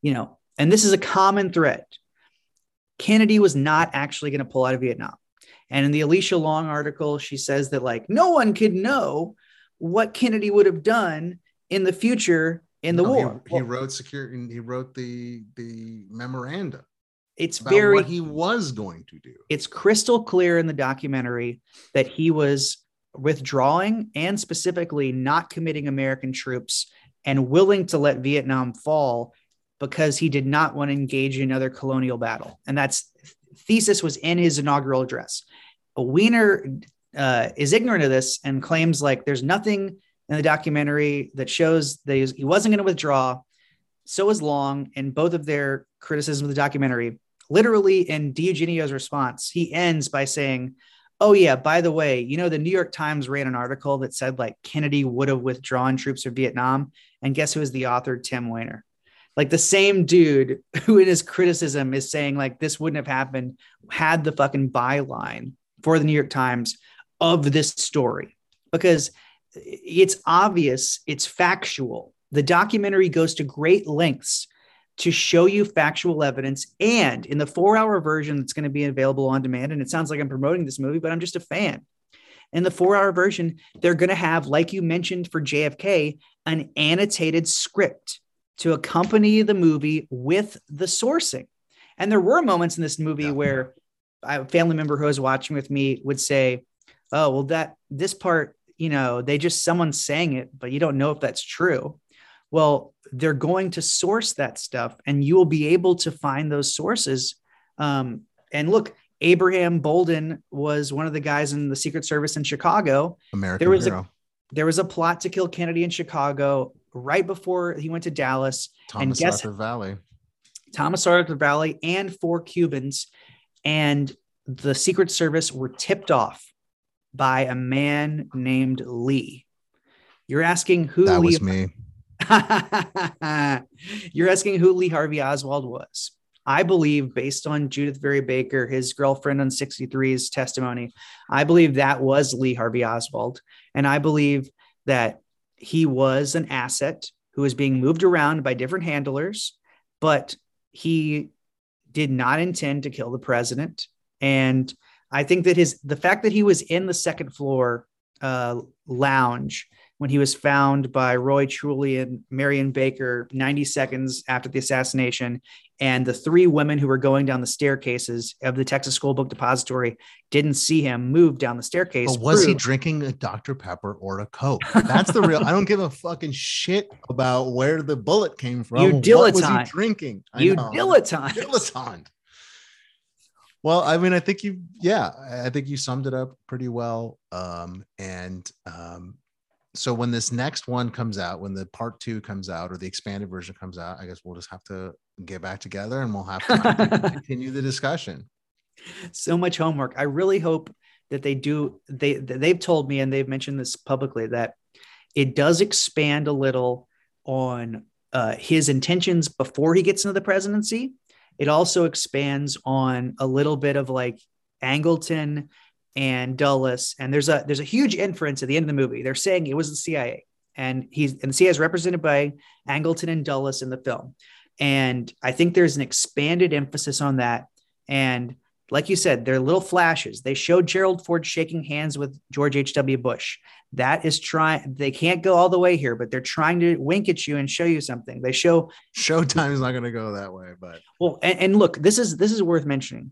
S3: you know, and this is a common thread. Kennedy was not actually going to pull out of Vietnam. And in the Alecia Long article, she says that like no one could know what Kennedy would have done in the future in the no, war.
S2: He, he wrote secure. He wrote the the memoranda.
S3: It's very
S2: what he was going to do.
S3: It's crystal clear in the documentary that he was withdrawing and specifically not committing American troops and willing to let Vietnam fall because he did not want to engage in another colonial battle. And that's thesis was in his inaugural address. Weiner uh, is ignorant of this and claims like there's nothing in the documentary that shows that he wasn't going to withdraw. So is Long, and both of their criticism of the documentary. Literally, in DiEugenio's response, he ends by saying, "Oh yeah, by the way, you know the New York Times ran an article that said like Kennedy would have withdrawn troops from Vietnam, and guess who is the author? Tim Weiner." Like the same dude who in his criticism is saying like this wouldn't have happened had the fucking byline for the New York Times of this story because it's obvious, it's factual. The documentary goes to great lengths to show you factual evidence. And in the four hour version that's going to be available on demand, and it sounds like I'm promoting this movie, but I'm just a fan. In the four hour version, they're going to have, like you mentioned for JFK, an annotated script to accompany the movie with the sourcing. And there were moments in this movie yeah. where a family member who was watching with me would say, Oh, well, that this part you know, they just someone saying it, but you don't know if that's true. Well, they're going to source that stuff, and you will be able to find those sources. Um, and look, Abraham Bolden was one of the guys in the Secret Service in Chicago.
S2: American
S3: there was
S2: hero.
S3: A, there was a plot to kill Kennedy in Chicago right before he went to Dallas.
S2: Thomas and guess, Arthur Vallee.
S3: Thomas Arthur Vallee and four Cubans. And the Secret Service were tipped off by a man named Lee. You're asking who
S2: that
S3: Lee
S2: was me.
S3: You're asking who Lee Harvey Oswald was. I believe, based on Judith Vary Baker, his girlfriend on 63's testimony, I believe that was Lee Harvey Oswald. And I believe that he was an asset who was being moved around by different handlers, but he did not intend to kill the president. And I think that his the fact that he was in the second floor uh, lounge when he was found by Roy Truly and Marion Baker 90 seconds after the assassination, and the three women who were going down the staircases of the Texas School Book Depository didn't see him move down the staircase.
S2: But was he drinking a Dr. Pepper or a Coke? That's the real. I don't give a fucking shit about where the bullet came from.
S3: You
S2: What was he
S3: dilettante.
S2: drinking? I
S3: you
S2: know.
S3: dilettante?
S2: dilettante. Well, I mean, I think you, yeah, I think you summed it up pretty well. Um, and um, so when this next one comes out, when the part two comes out or the expanded version comes out, I guess we'll just have to get back together and we'll have to continue, the discussion.
S3: so much homework. I really hope that they do. They they've told me and they've mentioned this publicly that it does expand a little on uh, his intentions before he gets into the presidency. It also expands on a little bit of like Angleton and Dulles, and there's a there's a huge inference at the end of the movie. They're saying it was the CIA, and he's and the CIA is represented by Angleton and Dulles in the film. And I think there's an expanded emphasis on that. And like you said, they're little flashes. They showed Gerald Ford shaking hands with George H.W. Bush. That is trying, they can't go all the way here, but they're trying to wink at you and show you something. They show,
S2: Showtime is not going to go that way, but
S3: well, and, and look, this is this is worth mentioning.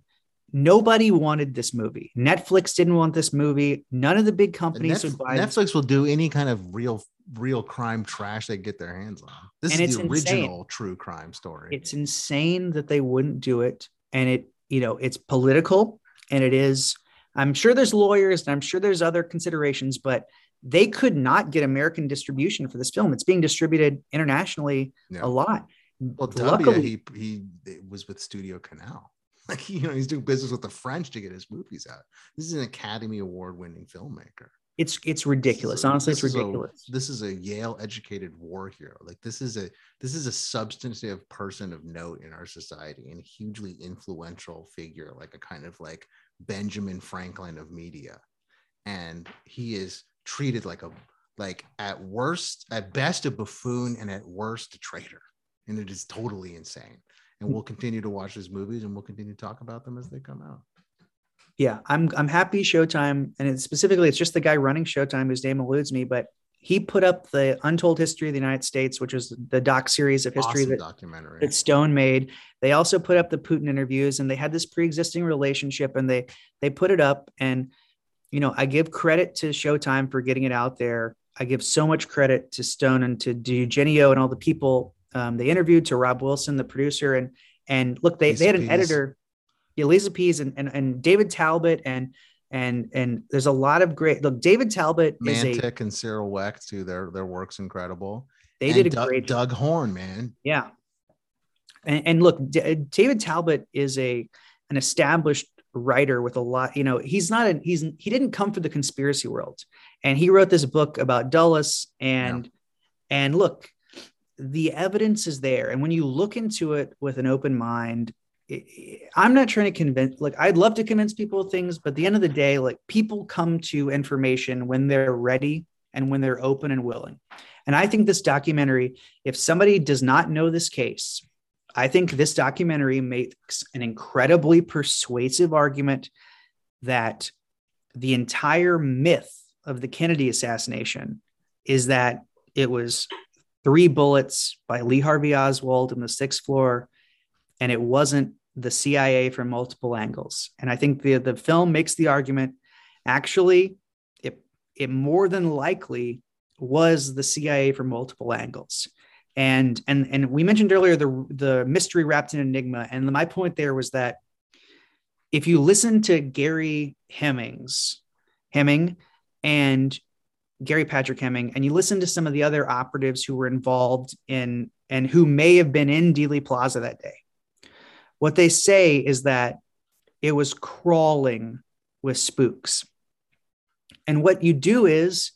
S3: Nobody wanted this movie. Netflix didn't want this movie. None of the big companies
S2: Netf-
S3: would buy this.
S2: Netflix will do any kind of real, real crime trash they get their hands on. This
S3: And
S2: is the
S3: insane.
S2: original true crime story.
S3: It's insane that they wouldn't do it. And it, you know, it's political and it is, I'm sure there's lawyers and I'm sure there's other considerations, but they could not get American distribution for this film. It's being distributed internationally
S2: Yeah.
S3: a lot.
S2: Well, W,
S3: Luckily-
S2: he he it was with Studio Canal. Like you know, he's doing business with the French to get his movies out. This is an Academy Award winning filmmaker.
S3: It's it's ridiculous. Honestly, it's
S2: is a-
S3: ridiculous.
S2: this is a Yale educated war hero. Like this is a this is a substantive person of note in our society and a hugely influential figure, like a kind of like Benjamin Franklin of media. And he is treated like a like at worst, at best a buffoon, and at worst a traitor. And it is totally insane. And we'll continue to watch his movies and we'll continue to talk about them as they come out.
S3: yeah, I'm I'm happy Showtime, and it's specifically it's just the guy running Showtime whose name eludes me, but he put up the Untold History of the United States, which was the doc series of history
S2: awesome
S3: that
S2: documentary.
S3: that Stone made. They also put up the Putin interviews, and they had this pre-existing relationship, and they they put it up. And you know, I give credit to Showtime for getting it out there. I give so much credit to Stone and to Eugenio and all the people um, they interviewed, to Rob Wilson, the producer, and and look, they they had an
S2: Pease.
S3: editor, yeah, Lisa Pease and, and and David Talbot, and and and there's a lot of great. Look, David Talbot is a
S2: Mantic and Cyril Wecht too. Their their work's incredible.
S3: they
S2: And
S3: did a
S2: Doug,
S3: great.
S2: Doug Horne, man.
S3: Yeah. And, and look, D- David Talbot is a an established writer with a lot, you know, he's not a, he's he didn't come from the conspiracy world. And he wrote this book about Dulles and and look, the evidence is there. And when you look into it with an open mind, I'm not trying to convince like I'd love to convince people of things, but at the end of the day, like people come to information when they're ready and when they're open and willing. And I think this documentary, if somebody does not know this case, I think this documentary makes an incredibly persuasive argument that the entire myth of the Kennedy assassination is that it was three bullets by Lee Harvey Oswald in the sixth floor, and it wasn't the CIA from multiple angles. And I think the, the film makes the argument actually, it, it more than likely was the CIA from multiple angles. And and and we mentioned earlier the the mystery wrapped in enigma. And my point there was that if you listen to Gary Hemmings, Hemming, and Gary Patrick Hemming, and you listen to some of the other operatives who were involved in and who may have been in Dealey Plaza that day, what they say is that it was crawling with spooks. And what you do is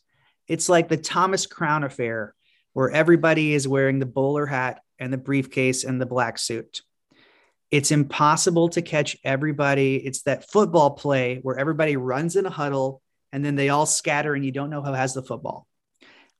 S3: it's like the Thomas Crown affair, where everybody is wearing the bowler hat and the briefcase and the black suit. It's impossible to catch everybody. It's that football play where everybody runs in a huddle and then they all scatter and you don't know who has the football.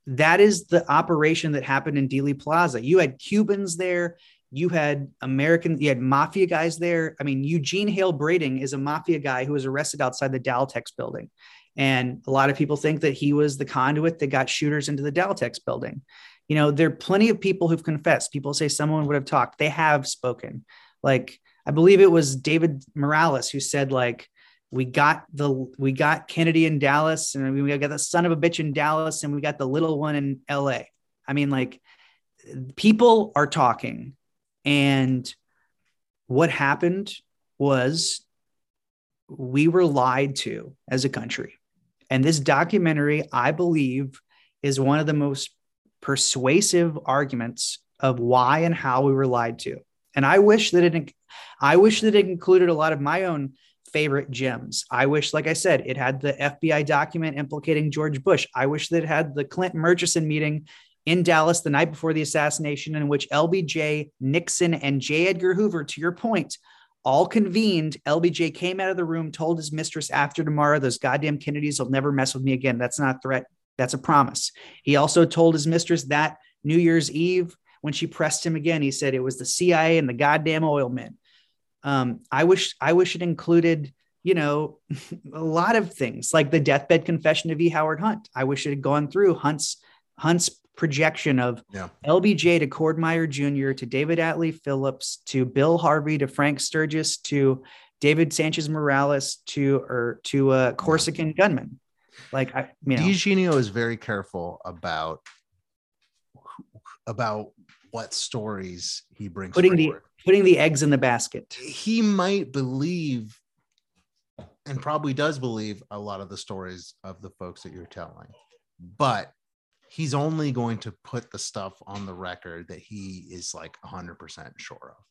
S3: That is the operation that happened in Dealey Plaza. You had Cubans there, you had American, you had mafia guys there. I mean, Eugene Hale Brading is a mafia guy who was arrested outside the Daltex building. And a lot of people think that he was the conduit that got shooters into the Daltex building. You know, there are plenty of people who've confessed. People say someone would have talked. They have spoken. Like I believe it was David Morales who said like we got the we got Kennedy in Dallas and we got the son of a bitch in Dallas and we got the little one in LA. I mean like people are talking and what happened was we were lied to as a country. And this documentary, I believe, is one of the most persuasive arguments of why and how we were lied to. And I wish that it I wish that it included a lot of my own favorite gems. I wish, like I said, it had the FBI document implicating George Bush. I wish that it had the Clinton Murchison meeting in Dallas the night before the assassination, in which LBJ, Nixon, and J. Edgar Hoover, to your point, all convened. LBJ came out of the room, told his mistress, after tomorrow, those goddamn Kennedys will never mess with me again. That's not a threat. That's a promise. He also told his mistress that New Year's Eve, when she pressed him again, he said it was the CIA and the goddamn oil men. Um, I wish I wish it included, you know, a lot of things like the deathbed confession of E. Howard Hunt. I wish it had gone through Hunt's Hunt's projection of
S2: Yeah.
S3: LBJ to Cord Meyer Jr. to David Atlee Phillips to Bill Harvey to Frank Sturgis to David Sanchez Morales to or to a Corsican gunman. Like I, you know,
S2: DiEugenio is very careful about about what stories he brings
S3: putting the
S2: forward.
S3: Putting the eggs in the basket.
S2: he might believe and probably does believe a lot of the stories of the folks that you're telling but he's only going to put the stuff on the record that he is like 100% sure of.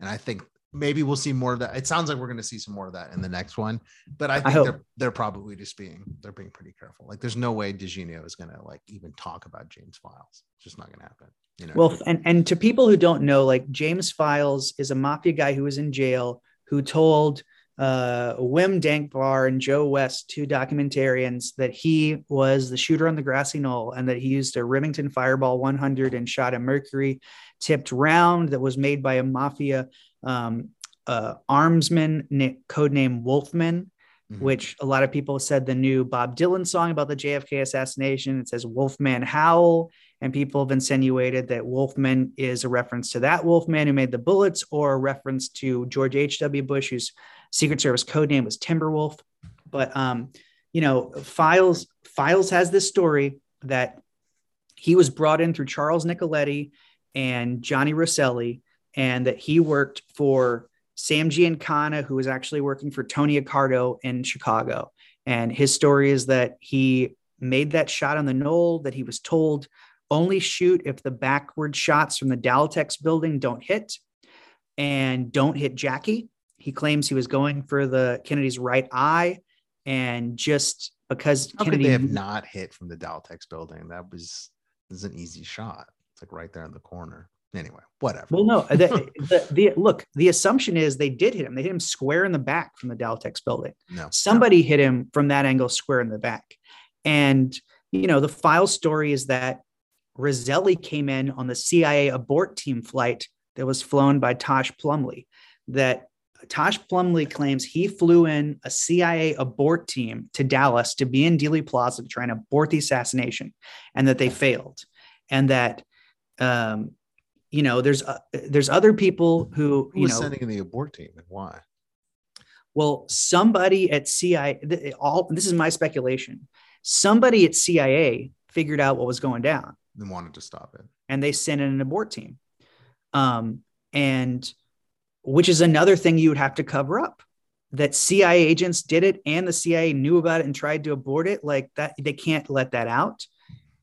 S2: And i think maybe we'll see more of that. It sounds like we're going to see some more of that in the next one but i think
S3: hope.
S2: they're they're probably just being they're being pretty careful. Like there's no way DiEugenio is going to like even talk about james files. It's just not going to happen you know
S3: Well, and and to people who don't know, like James Files is a mafia guy who was in jail who told uh, Wim Dankbaar and Joe West, two documentarians, that he was the shooter on the grassy knoll and that he used a Remington Fireball 100 and shot a mercury tipped round that was made by a mafia um, uh, armsman na- codename Wolfman.
S2: Mhm.
S3: Which a lot of people said the new Bob Dylan song about the JFK assassination. It says Wolfman Howl, and people have insinuated that Wolfman is a reference to that Wolfman who made the bullets, or a reference to George H.W. Bush, whose Secret Service code name was Timberwolf. But um, you know, Files Files has this story that he was brought in through Charles Nicoletti and Johnny Rosselli, and that he worked for Sam Giancana, who was actually working for Tony Accardo in Chicago. And his story is that he made that shot on the knoll that he was told only shoot if the backward shots from the Daltex building don't hit and don't hit Jackie. He claims he was going for the Kennedy's right eye and just because
S2: How
S3: Kennedy
S2: could they have not hit from the Daltex building? That was, was an easy shot. It's like right there in the corner. Anyway, whatever.
S3: Well, no, the, the, the look, the assumption is they did hit him. They hit him square in the back from the Daltex building.
S2: no,
S3: Somebody hit him from that angle square in the back. And, you know, the file story is that Rosselli came in on the CIA abort team flight that was flown by Tosh Plumley. That Tosh Plumley claims he flew in a CIA abort team to Dallas to be in Dealey Plaza to try and abort the assassination and that they failed. And that, um, you know, there's uh, there's other people who
S2: Who
S3: you
S2: was
S3: know
S2: sending in the abort team and why?
S3: well, somebody at CIA, all this is my speculation. Somebody at CIA figured out what was going down,
S2: And wanted to stop it.
S3: and they sent in an abort team, um, and which is another thing you would have to cover up. That CIA agents did it, and the CIA knew about it and tried to abort it. Like that, they can't let that out,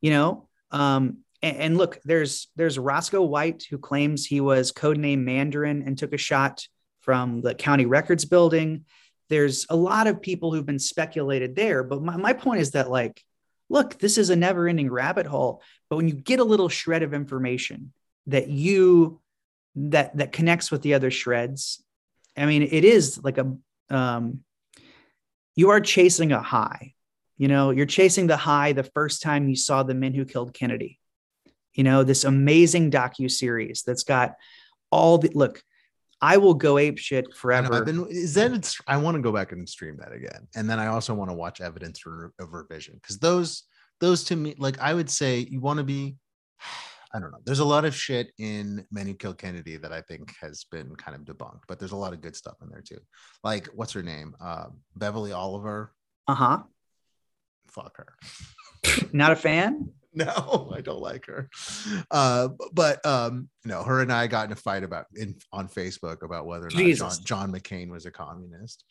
S3: you know. Um, and, and look, there's there's Roscoe White who claims he was codename Mandarin and took a shot from the county records building. There's a lot of people who've been speculated there, but my, my point is that like, look, this is a never-ending rabbit hole. But when you get a little shred of information that you that that connects with the other shreds, I mean, it is like a um, you are chasing a high. You know, you're chasing the high the first time you saw the men who killed Kennedy. You know, this amazing docu series that's got all the look. I will go ape shit forever.
S2: I've been, is that it's, I want to go back and stream that again. And then I also want to watch evidence for, of revision because those, those to me, like I would say, you want to be, I don't know. There's a lot of shit in Men Who Killed Kennedy that I think has been kind of debunked, but there's a lot of good stuff in there too. Like what's her name? Uh, Beverly Oliver.
S3: Uh huh.
S2: Fuck her.
S3: Not a fan.
S2: no, I don't like her. Uh, but um, no, her and I got in a fight about in on Facebook about whether or not John,
S3: Jesus.
S2: John McCain was a communist.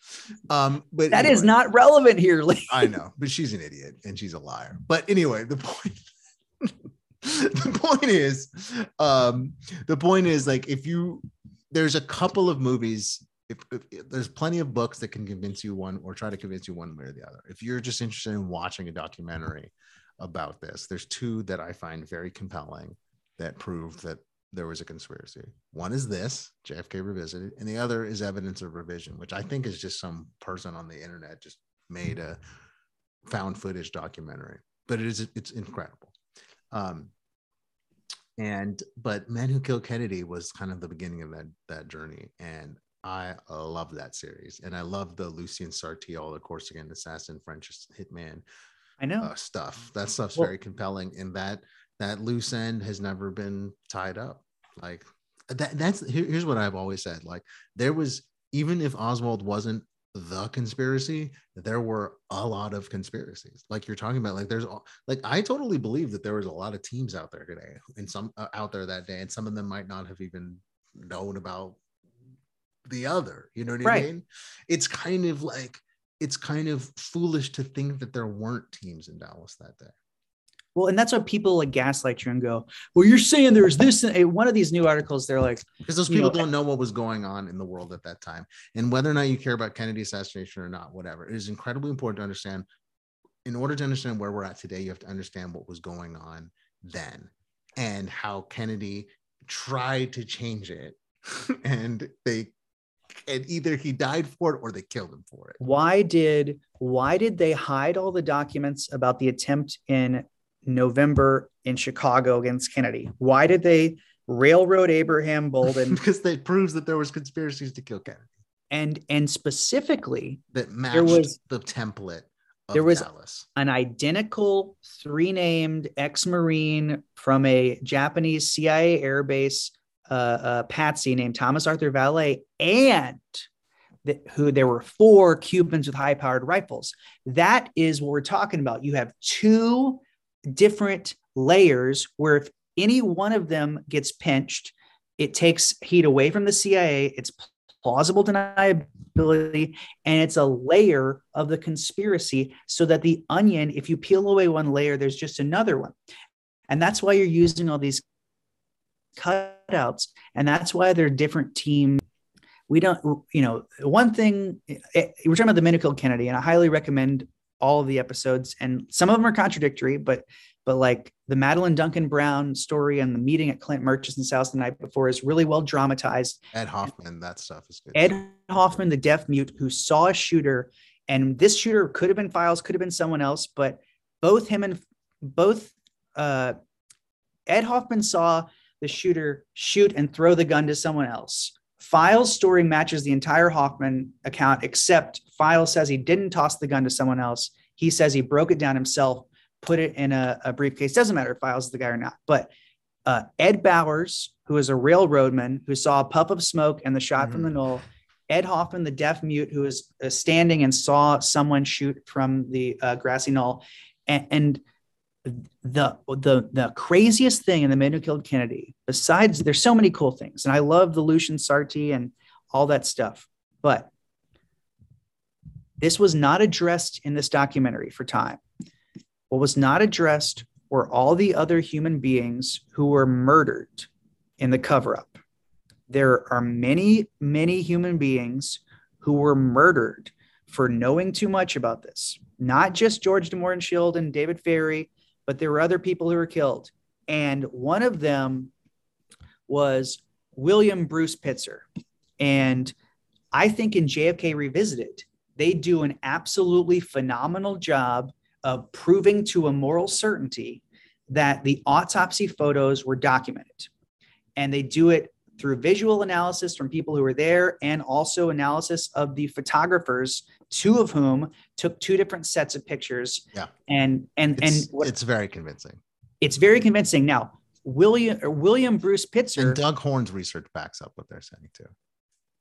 S2: Um, but
S3: That is
S2: anyway,
S3: not relevant here. Lee.
S2: I know, but she's an idiot and she's a liar. But anyway, the point the point is um the point is like if you there's a couple of movies if, if, if there's plenty of books that can convince you one or try to convince you one way or the other if you're just interested in watching a documentary about this. There's two that i find very compelling that prove that there was a conspiracy. One is this jfk revisited and the other is evidence of revision which i think is just some person on the internet just made a found footage documentary but it is it's incredible. Um and but men who killed kennedy was kind of the beginning of that that journey and i love that series and i love the lucien sarti all the corsican assassin french hitman
S3: I know.
S2: uh, stuff that stuff's
S3: Well-
S2: very compelling and that that loose end has never been tied up like that that's here- here's what i've always said like there was even if oswald wasn't the conspiracy there were a lot of conspiracies like you're talking about like there's like i totally believe that there was a lot of teams out there today and some uh, out there that day and some of them might not have even known about the other you know what
S3: Right.
S2: i mean it's kind of like it's kind of foolish to think that there weren't teams in dallas that day.
S3: Well, and that's what people like gaslight you and go, well, you're saying there's this. And eh, one of these new articles, they're like,
S2: because those people
S3: know,
S2: don't know what was going on in the world at that time. And whether or not you care about kennedy assassination or not whatever it is incredibly important to understand. In order to understand where we're at today you have to understand what was going on then and how kennedy tried to change it. And they and either he died for it or they killed him for it.
S3: Why did why did they hide all the documents about the attempt in November in Chicago against Kennedy? Why did they railroad Abraham Bolden?
S2: Because that proves that there was conspiracies to kill kennedy.
S3: And and specifically
S2: that matched
S3: was-
S2: the template of
S3: there was-
S2: dallas.
S3: an identical three named ex-marine from a Japanese CIA airbase uh, uh, patsy named Thomas Arthur Vallee and who there were four Cubans with high powered rifles. That is what we're talking about. You have two different layers where if any one of them gets pinched, it takes heat away from the CIA. It's plausible deniability, and it's a layer of the conspiracy so that the onion, if you peel away one layer, there's just another one. And that's why you're using all these cutouts. And that's why they're different teams. We don't, you know, one thing eh, we're talking about the Men Kennedy, and I highly recommend all of the episodes. And some of them are contradictory, but but like the Madeleine Duncan Brown story and the meeting at Clint Murchison's house the night before is really well dramatized.
S2: ed hoffman that stuff is good
S3: Ed Hoffman, the deaf mute, who saw a shooter, and this shooter could have been Files, could have been someone else, but both him and both uh, Ed Hoffman saw the shooter shoot and throw the gun to someone else. Files' story matches the entire Hoffman account, except Files says he didn't toss the gun to someone else. He says he broke it down himself, put it in a, a briefcase. Doesn't matter if Files is the guy or not. But uh, Ed Bowers, who is a railroadman who saw a puff of smoke and the shot from the knoll, Ed Hoffman, the deaf mute, who was uh, standing and saw someone shoot from the uh, grassy knoll, and, and the the the craziest thing in the men who killed Kennedy, besides there's so many cool things, and I love the Lucien Sarti and all that stuff, but this was not addressed in this documentary for time. What was not addressed were all the other human beings who were murdered in the cover up. There are many, many human beings who were murdered for knowing too much about this. Not just George de Mohrenschildt and David Ferrie, but there were other people who were killed. And one of them was William Bruce Pitzer. And I think in JFK Revisited, they do an absolutely phenomenal job of proving to a moral certainty that the autopsy photos were documented. And they do it through visual analysis from people who were there and also analysis of the photographers, two of whom took two different sets of pictures.
S2: Yeah.
S3: And and
S2: it's,
S3: and what,
S2: it's very convincing
S3: it's very convincing. Now, William or William Bruce Pitzer
S2: And Doug Horne's research backs up what they're saying too.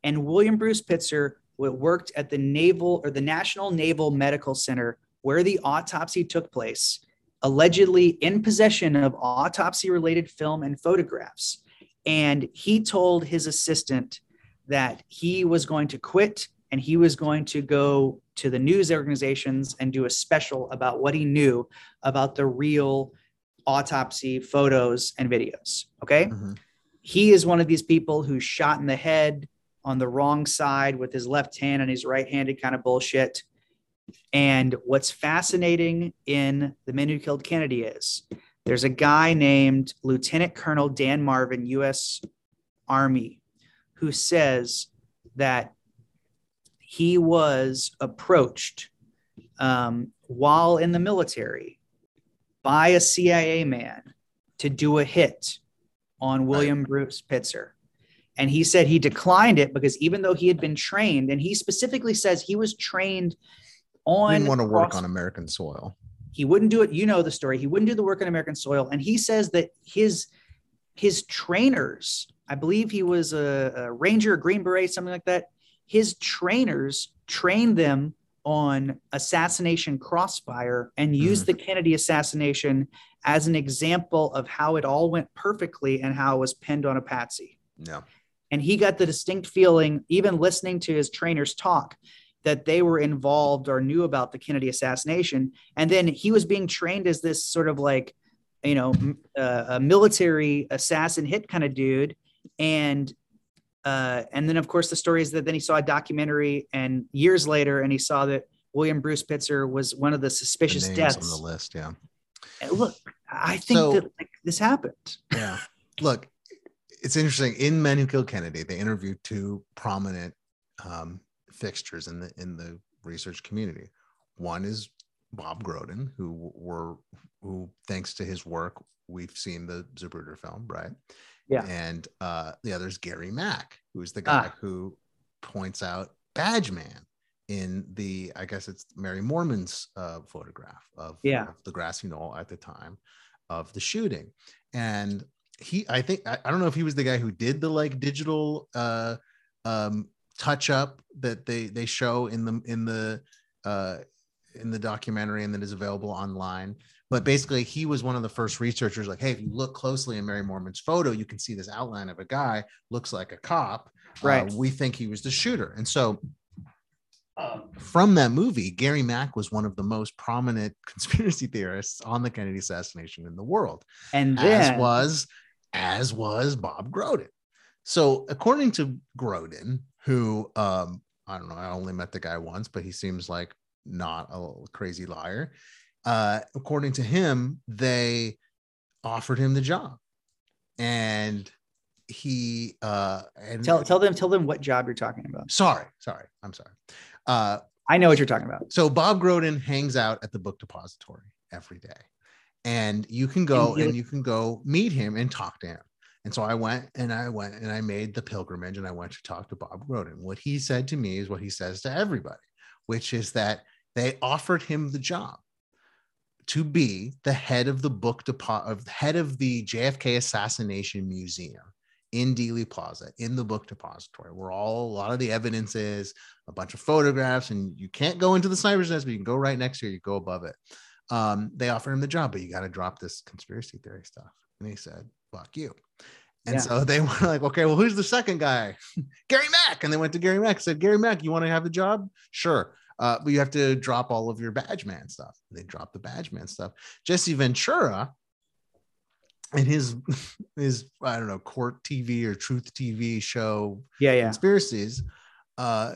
S3: and William Bruce Pitzer worked at the Naval or the National Naval Medical Center where the autopsy took place, allegedly in possession of autopsy related film and photographs. And he told his assistant that he was going to quit and he was going to go to the news organizations and do a special about what he knew about the real autopsy photos and videos. Okay
S2: Mhm.
S3: he is one of these people who's shot in the head on the wrong side with his left hand and his right handed kind of bullshit. And what's fascinating in The Men Who Killed Kennedy is there's a guy named Lieutenant Colonel Dan Marvin, U.S. Army, who says that he was approached um, while in the military by a CIA man to do a hit on William Bruce Pitzer. And he said he declined it because even though he had been trained, and he specifically says he was trained on
S2: Didn't want to work
S3: cross-
S2: on American soil.
S3: He wouldn't do it. You know the story. He wouldn't do the work on American soil. And he says that his his trainers, I believe he was a, a ranger, a green beret, something like that. His trainers trained them on assassination crossfire and hmm. used the Kennedy assassination as an example of how it all went perfectly and how it was pinned on a patsy.
S2: No.
S3: And he got the distinct feeling, even listening to his trainers talk, that they were involved or knew about the Kennedy assassination. And then he was being trained as this sort of like, you know, uh, a military assassin hit kind of dude. And uh, and then of course the story is that then he saw a documentary and years later, and he saw that William Bruce Pitzer was one of the
S2: The
S3: suspicious
S2: names
S3: deaths.
S2: on the list. Yeah.
S3: And look, I think
S2: So-
S3: that like, this happened.
S2: Yeah. Look, it's interesting. In Men Who Killed Kennedy, they interviewed two prominent um, fixtures in the in the research community. One is Bob Groden, who were who, thanks to his work, we've seen the Zapruder film, right?
S3: Yeah.
S2: And uh, the other is Gary Mack, who's the guy
S3: Ah.
S2: who points out Badge Man in the, I guess it's Mary Moorman's uh, photograph of,
S3: Yeah.
S2: of the grassy knoll at the time of the shooting. And he, I think, I, I don't know if he was the guy who did the like digital uh, um, touch up that they they show in the in the uh, in the documentary and that is available online. But basically, he was one of the first researchers. Like, hey, if you look closely in Mary Moorman's photo, you can see this outline of a guy looks like a cop. Uh,
S3: Right.
S2: we think he was the shooter, and so from that movie, Gary Mack was one of the most prominent conspiracy theorists on the Kennedy assassination in the world
S3: And then
S2: as was as was Bob Groden. So according to Groden, who um I don't know, I only met the guy once, but he seems like not a crazy liar. Uh according to him, they offered him the job. And he uh and
S3: tell tell them tell them what job you're talking about.
S2: sorry, sorry, I'm sorry. Uh
S3: I know what you're talking about.
S2: so Bob Groden hangs out at the book depository every day. And you can go
S3: And he-
S2: and you can go meet him and talk to him. And so I went and I went and I made the pilgrimage and I went to talk to Bob Groden. What he said to me is what he says to everybody, which is that they offered him the job to be the head of the book depo- of head of the JFK Assassination Museum in Dealey Plaza in the book depository, where all a lot of the evidence is, a bunch of photographs, and you can't go into the sniper's nest, but you can go right next to it, you go above it. Um, they offered him the job, but you got to drop this conspiracy theory stuff. And he said, fuck you. And
S3: Yeah.
S2: so they were like, okay, well, who's the second guy? Gary Mack. And they went to Gary Mack, said, Gary Mack, you want to have the job? Sure. Uh, but you have to drop all of your badge man stuff. They dropped the badge man stuff. Jesse Ventura and his his I don't know court TV or Truth TV show
S3: Yeah, yeah.
S2: conspiracies. Uh,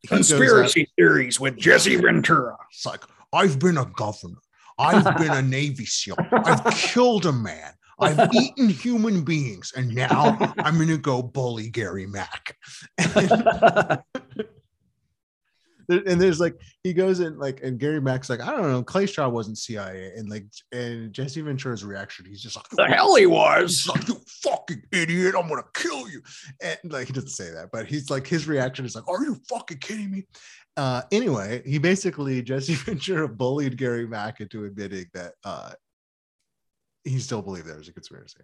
S2: he goes out-
S3: theories with Jesse Ventura.
S2: it's like I've been a governor. I've been a Navy SEAL. I've killed a man. I've eaten human beings, and now I'm gonna go bully Gary Mack. And there's like he goes in like and Gary Mack's like I don't know Clay Shaw wasn't CIA and like and Jesse Ventura's reaction he's just like
S3: The hell he was.
S2: Like you fucking idiot I'm gonna kill you and like he doesn't say that but he's like his reaction is like are you fucking kidding me uh anyway he basically Jesse Ventura bullied Gary Mack into admitting that uh he still believed there was a conspiracy.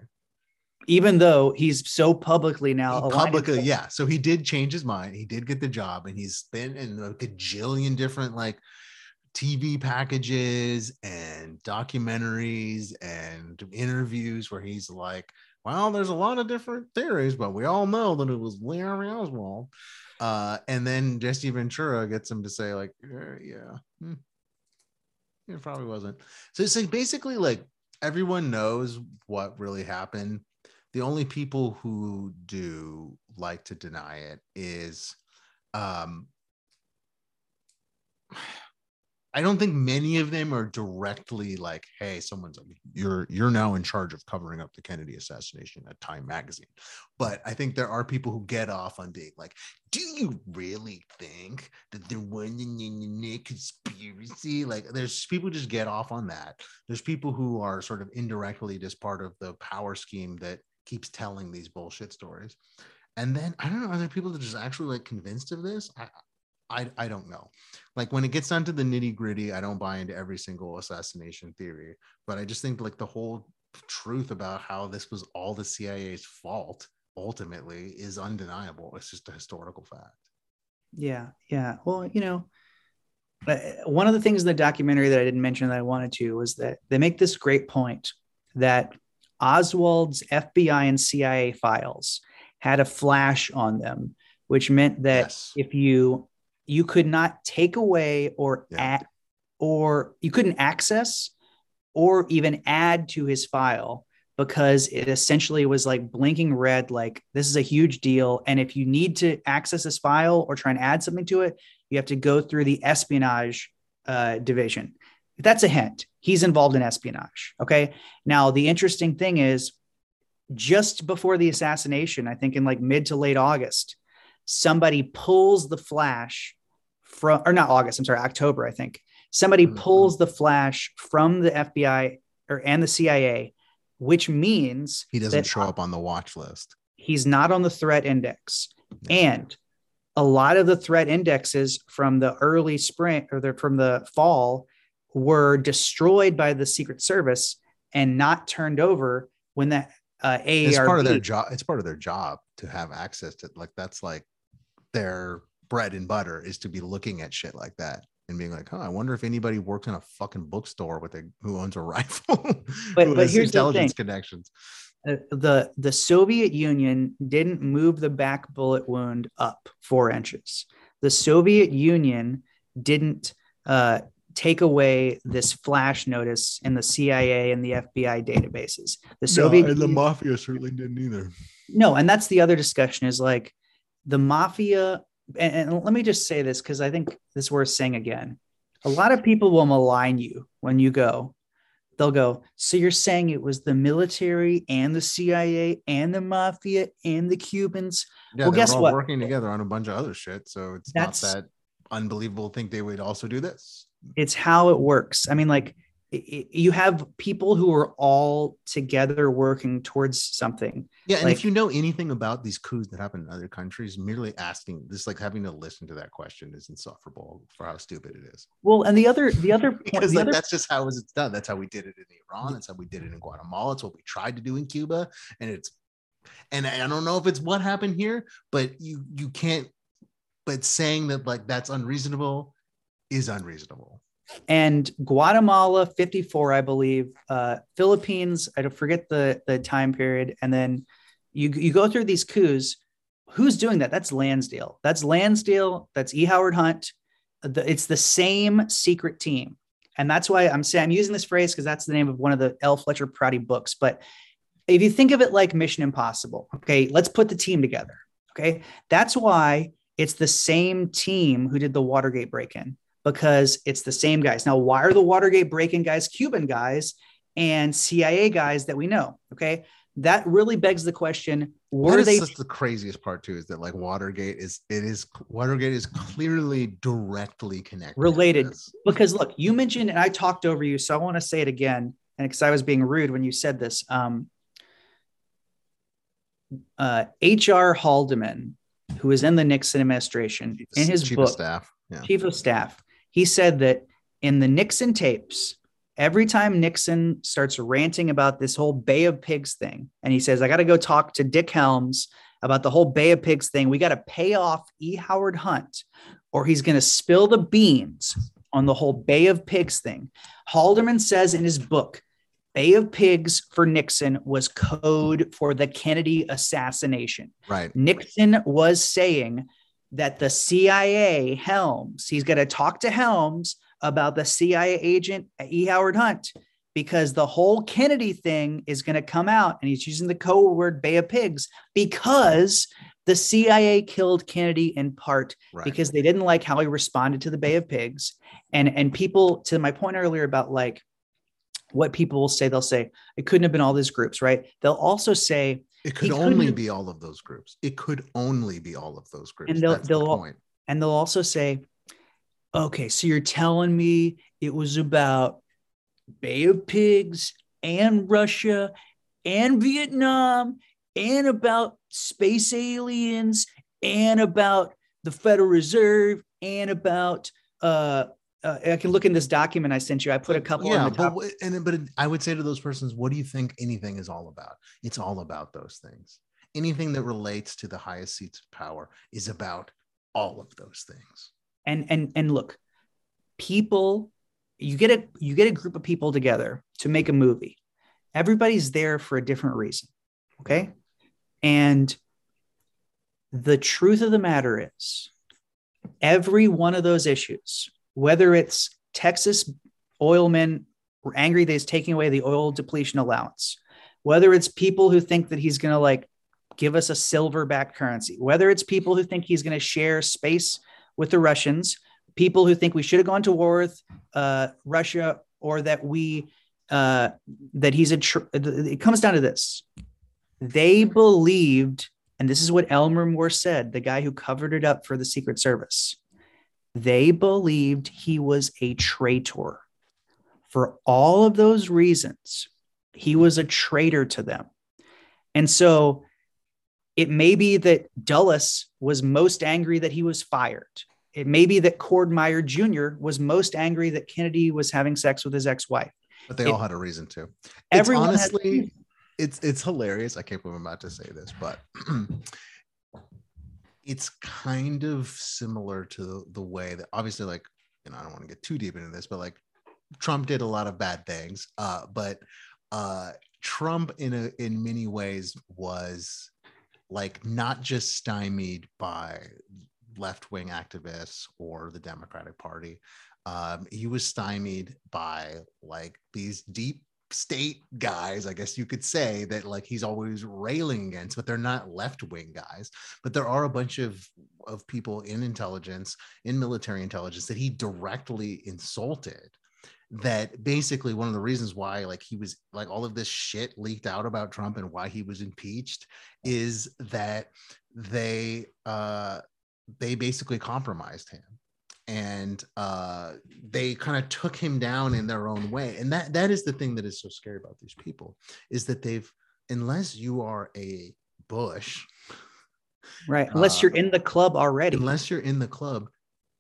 S3: even though he's so publicly now
S2: He publicly, yeah. So he did change his mind. He did get the job, and he's been in a gajillion different like TV packages and documentaries and interviews where he's like, "Well, there's a lot of different theories, but we all know that it was Larry Oswald." Uh, and then Jesse Ventura gets him to say, like, "Yeah, yeah, hmm, it probably wasn't." So it's like basically like everyone knows what really happened. The only people who do like to deny it is um I don't think many of them are directly like, hey, someone's like, you're you're now in charge of covering up the Kennedy assassination at Time Magazine. But I think there are people who get off on being like, do you really think that there was a conspiracy? Like, there's people just get off on that. There's people who are sort of indirectly just part of the power scheme that keeps telling these bullshit stories. And then I don't know, are there people that are just actually like convinced of this? I I, I don't know. Like when it gets down to the nitty gritty, I don't buy into every single assassination theory, but I just think like the whole truth about how this was all the CIA's fault ultimately is undeniable. It's just a historical fact.
S3: Yeah, yeah. Well, you know, uh, one of the things in the documentary that I didn't mention that I wanted to was that they make this great point that Oswald's FBI and CIA files had a flash on them, which meant that
S2: Yes.
S3: if you you could not take away or
S2: Yeah.
S3: add or you couldn't access or even add to his file because it essentially was like blinking red like this is a huge deal. And if you need to access this file or try and add something to it you have to go through the espionage uh, division. That's a hint. He's involved in espionage okay? Now the interesting thing is just before the assassination i think in like mid to late august somebody pulls the flash from or not august i'm sorry october i think somebody
S2: Mhm.
S3: pulls the flash from the fbi or and the cia which means
S2: He doesn't show up on the watch list.
S3: he's not on the threat index and a lot of the threat indexes from the early spring or the, from the fall were destroyed by the secret service and not turned over when the uh, ARRB
S2: It's part of their job. It's part of their job to have access to like that's like their bread and butter is to be looking at shit like that and being like, oh, I wonder if anybody works in a fucking bookstore with a who owns a rifle.
S3: But- but here's the
S2: intelligence
S3: thing.
S2: connections.
S3: uh, the the Soviet Union didn't move the back bullet wound up four inches. The Soviet Union didn't uh, take away this flash notice in the CIA and the FBI databases. The Soviet Union-
S2: mafia certainly didn't either.
S3: no and that's the other discussion is like the mafia and, and let me just say this because i think this is worth saying again a lot of people will malign you when you go they'll go so you're saying it was the military and the cia and the mafia and the cubans
S2: Yeah,
S3: Well, guess
S2: all
S3: what?
S2: working together on a bunch of other shit. So it's
S3: That's-
S2: not that unbelievable to think they would also do this.
S3: it's how it works i mean like you have people who are all together working towards something
S2: Yeah, and
S3: Like-
S2: if you know anything about these coups that happen in other countries, merely asking this, like having to listen to that question, is insufferable for how stupid it is.
S3: well and the other the other point
S2: Because
S3: the
S2: like,
S3: other
S2: that's just how it's done. That's how we did it in Iran. That's how we did it in Guatemala. It's what we tried to do in Cuba, and it's and I I don't know if it's what happened here, but you you can't. But saying that like that's unreasonable is unreasonable.
S3: And Guatemala 54, I believe, uh, Philippines, I don't forget the, the time period. And then you, you go through these coups. Who's doing that? That's Lansdale. That's Lansdale. That's E. Howard Hunt. The- It's the same secret team. And that's why I'm saying I'm using this phrase because that's the name of one of the L. Fletcher Prouty books. But if you think of it like Mission Impossible, okay, let's put the team together. Okay. That's why it's the same team who did the Watergate break in because it's the same guys. Now, why are the Watergate break in guys Cuban guys and CIA guys that we know? Okay. That really begs the question were
S2: That is
S3: they
S2: the craziest part too is that like Watergate is it is Watergate is clearly directly connected.
S3: Related. because look, you mentioned, and I talked over you, so I want to say it again, and because I was being rude when you said this. Um, uh, H.R. Haldeman, who was in the Nixon administration, in his
S2: chief
S3: book,
S2: of staff. Yeah.
S3: chief of staff, he said that in the Nixon tapes, every time Nixon starts ranting about this whole Bay of Pigs thing, and he says, I got to go talk to Dick Helms about the whole Bay of Pigs thing, we got to pay off E. Howard Hunt, or he's going to spill the beans on the whole Bay of Pigs thing. Haldeman says in his book, Bay of Pigs for Nixon was code for the Kennedy assassination.
S2: Right.
S3: Nixon was saying that the CIA Helms, he's going to talk to Helms about the CIA agent E. Howard Hunt because the whole Kennedy thing is going to come out and he's using the code word Bay of Pigs because the CIA killed Kennedy in part
S2: Right.
S3: because they didn't like how he responded to the Bay of Pigs. And and people to my point earlier about like what people will say, they'll say it couldn't have been all these groups, right? They'll also say,
S2: it could only be all of those groups. It could only be all of those groups.
S3: And they'll-
S2: That's
S3: they'll-
S2: point.
S3: and they'll also say, okay, so you're telling me it was about Bay of Pigs and Russia and Vietnam and about space aliens and about the Federal Reserve and about uh, uh I can look in this document I sent you. I put a couple
S2: yeah,
S3: on the top.
S2: but and but I would say to those persons, what do you think anything is all about? It's all about those things. Anything that relates to the highest seats of power is about all of those things.
S3: and and and look people you get a you get a group of people together to make a movie everybody's there for a different reason okay and the truth of the matter is every one of those issues whether it's texas oilmen were angry that he's taking away the oil depletion allowance whether it's people who think that he's going to like give us a silver backed currency whether it's people who think he's going to share space with the Russians, people who think we should have gone to war with uh, Russia, or that we uh, that he's a. Tr- it comes down to this: they believed, and this is what Elmer Moore said, the guy who covered it up for the Secret Service. They believed he was a traitor. For all of those reasons, he was a traitor to them. And so it may be that Dulles was most angry that he was fired. It may be that Cord Meyer Jr. was most angry that Kennedy was having sex with his ex-wife.
S2: But they
S3: It-
S2: all had a reason to. It's
S3: Everyone has-
S2: honestly, it's it's hilarious. I can't believe I'm about to say this, but it's kind of similar to the, way that obviously, like, you know, I don't want to get too deep into this, but like Trump did a lot of bad things. Uh, but uh Trump in a in many ways was like not just stymied by left-wing activists or the Democratic Party. Um, he was stymied by like these deep state guys, I guess you could say that like he's always railing against, but they're not left-wing guys. But there are a bunch of of people in intelligence, in military intelligence, that he directly insulted. That basically one of the reasons why like he was like all of this shit leaked out about Trump and why he was impeached is that they uh they basically compromised him and uh they kind of took him down in their own way and that that is the thing that is so scary about these people is that they've unless you are a bush
S3: right. Unless
S2: Uh,
S3: you're in the club already.
S2: unless you're in the club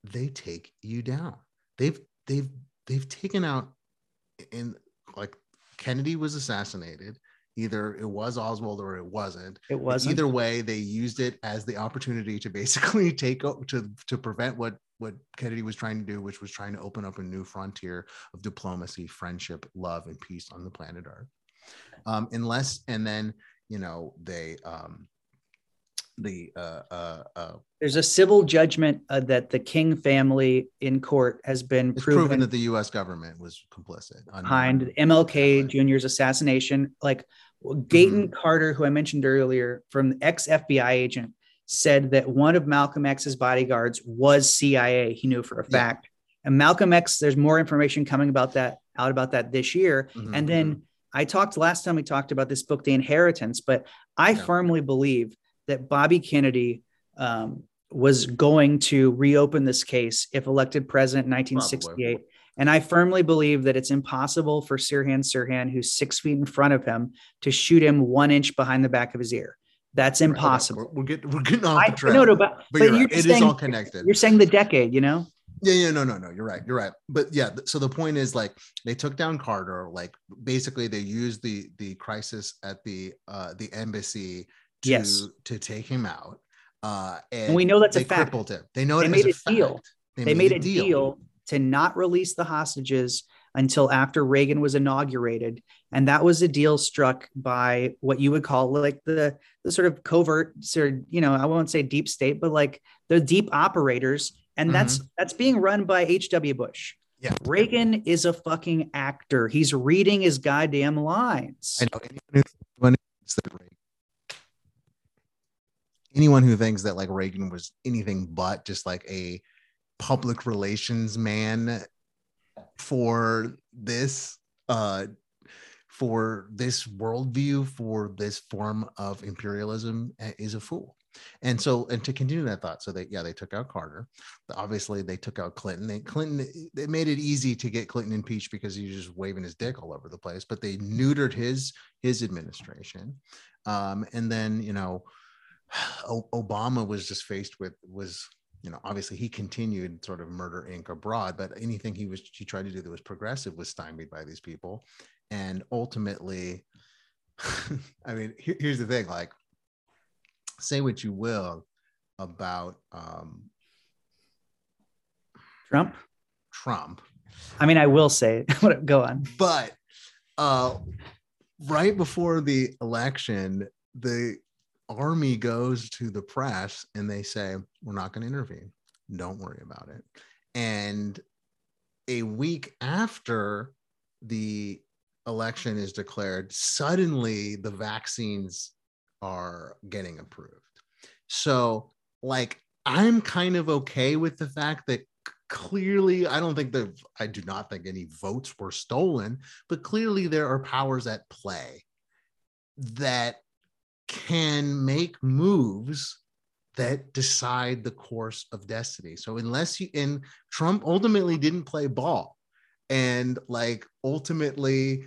S2: they take you down they've they've they've taken out in like kennedy was assassinated either it was oswald or it wasn't
S3: it wasn't.
S2: either way they used it as the opportunity to basically take o- to to prevent what what kennedy was trying to do which was trying to open up a new frontier of diplomacy friendship love and peace on the planet earth um unless and then you know they um the uh uh uh
S3: There's a civil judgment uh, that the King family in court has been proven,
S2: proven that the u.s government was complicit
S3: behind. MLK Jr.'s assassination. Like Dayton
S2: Mm-hmm.
S3: Carter, who I mentioned earlier, from ex FBI agent, said that one of Malcolm X's bodyguards was CIA. He knew for a
S2: Yeah.
S3: fact. And Malcolm X, there's more information coming about that out about that this year.
S2: Mhm,
S3: And then I talked last time we talked about this book, The Inheritance, but I
S2: Yeah.
S3: firmly believe that Bobby Kennedy um, was going to reopen this case if elected president in 1968. And I firmly believe that it's impossible for Sirhan Sirhan, who's six feet in front of him, to shoot him one inch behind the back of his ear. That's
S2: Right, hold on.
S3: impossible.
S2: we're, we're getting we're getting off
S3: I
S2: the trail
S3: no, no, but,
S2: but
S3: but
S2: you're
S3: you're
S2: right.
S3: just
S2: it is
S3: saying,
S2: all connected
S3: You're saying the decade, you know?
S2: Yeah, yeah, no, no, no. You're right. You're right. But yeah, so the point is like they took down Carter. Like basically, they used the the crisis at the uh the embassy to
S3: Yes.
S2: to take him out. Uh, and,
S3: And we know that's a fact.
S2: crippled him. They know
S3: They
S2: it
S3: made
S2: as
S3: a deal.
S2: fact.
S3: They made a deal to not release the hostages until after Reagan was inaugurated. And that was a deal struck by what you would call like the, the sort of covert, sort of, you know, I won't say deep state, but like the deep operators. And mm-hmm. that's that's being run by H.W. Bush.
S2: Yeah.
S3: Reagan is a fucking actor. He's reading his goddamn lines.
S2: I know anyone who, anyone who that Reagan, anyone who thinks that like Reagan was anything but just like a public relations man for this uh for this worldview for this form of imperialism uh, is a fool. And so and to continue that thought so they yeah they took out carter. Obviously they took out clinton. They clinton they made it easy to get clinton impeached because he was just waving his dick all over the place but they neutered his his administration. Um and then you know obama was just faced with was you know obviously he continued sort of murder inc abroad but anything he was he tried to do that was progressive was stymied by these people and ultimately i mean here- here's the thing like say what you will about um,
S3: Trump.
S2: Trump,
S3: I mean, I will say it. Go on.
S2: but uh, right before the election, the army goes to the press and they say, We're not going to intervene. Don't worry about it. And a week after the election is declared, suddenly the vaccines are getting approved. So, like, I'm kind of okay with the fact that clearly, I don't think that I do not think any votes were stolen, but clearly there are powers at play that can make moves that decide the course of destiny. So, unless you, and Trump ultimately didn't play ball, and like ultimately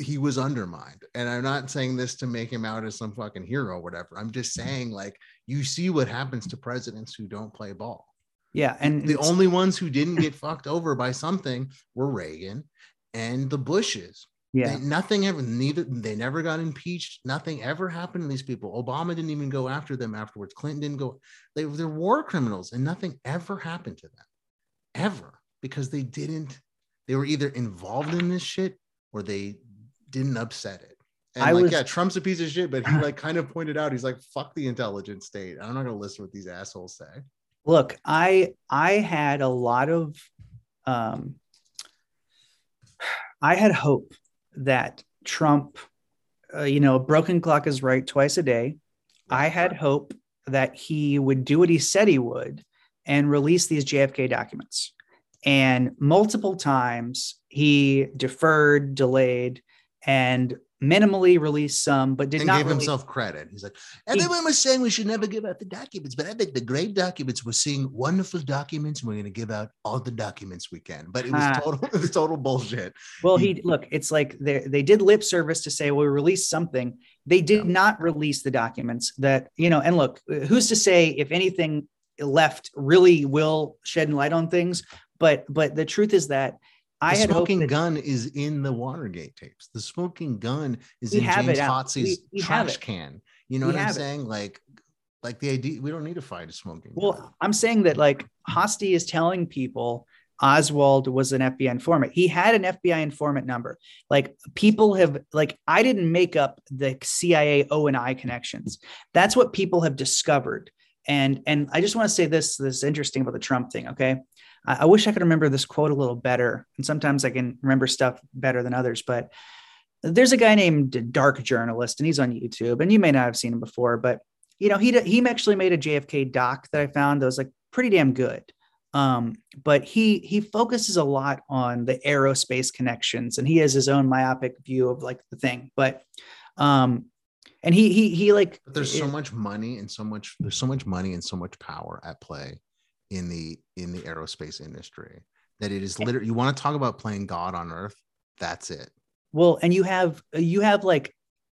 S2: he was undermined. And I'm not saying this to make him out as some fucking hero or whatever. I'm just mm-hmm. saying, like, you see what happens to presidents who don't play ball.
S3: Yeah, and
S2: The only ones who didn't get fucked over by something were Reagan and the Bushes.
S3: Yeah,
S2: They, nothing ever, neither they never got impeached. Nothing ever happened to these people. Obama didn't even go after them afterwards. Clinton didn't go. They they're war criminals, and nothing ever happened to them, ever, because they didn't. They were either involved in this shit or they didn't upset it. And
S3: I
S2: like,
S3: was-
S2: yeah, Trump's a piece of shit, but he like kind of pointed out, he's like, fuck the intelligence state. I'm not gonna listen to what these assholes say.
S3: look i i had a lot of um i had hope that trump uh, you know broken clock is right twice a day. I had hope that he would do what he said he would and release these jfk documents. And multiple times he deferred delayed and minimally released some but did
S2: and
S3: not
S2: gave
S3: release-
S2: himself credit. He's like, everyone was saying we should never give out the documents, but I think the great documents we're seeing wonderful documents, and we're going to give out all the documents we can. But it was
S3: Ah.
S2: total, it was total bullshit.
S3: Well,
S2: He-
S3: look, it's like they they did lip service to say, well, we released something. They did not release the documents that, you know, and look, who's to say if anything left really will shed light on things? But but the truth is that I
S2: the
S3: had
S2: smoking
S3: that
S2: gun is in the Watergate tapes. The smoking gun is in James
S3: it out.
S2: Hosty's
S3: We- we have
S2: trash can. You know
S3: We
S2: what I'm
S3: it.
S2: saying? Like, like the idea we don't need to fight a smoking gun.
S3: well, I'm saying that like Hosty is telling people Oswald was an FBI informant. He had an FBI informant number. Like people have like I didn't make up the CIA O and I connections. That's what people have discovered. And and I just want to say this this is interesting about the Trump thing. Okay, I, I wish I could remember this quote a little better. And sometimes I can remember stuff better than others. But there's a guy named Dark Journalist, and he's on YouTube. And you may not have seen him before, but you know he he actually made a JFK doc that I found that was like pretty damn good. Um, but he he focuses a lot on the aerospace connections, and he has his own myopic view of like the thing. But um, and he he he like
S2: But there's so
S3: it-
S2: much money and so much there's so much money and so much power at play in the in the aerospace industry that it is literally you want to talk about playing God on earth. That's it.
S3: Well, and you have you have like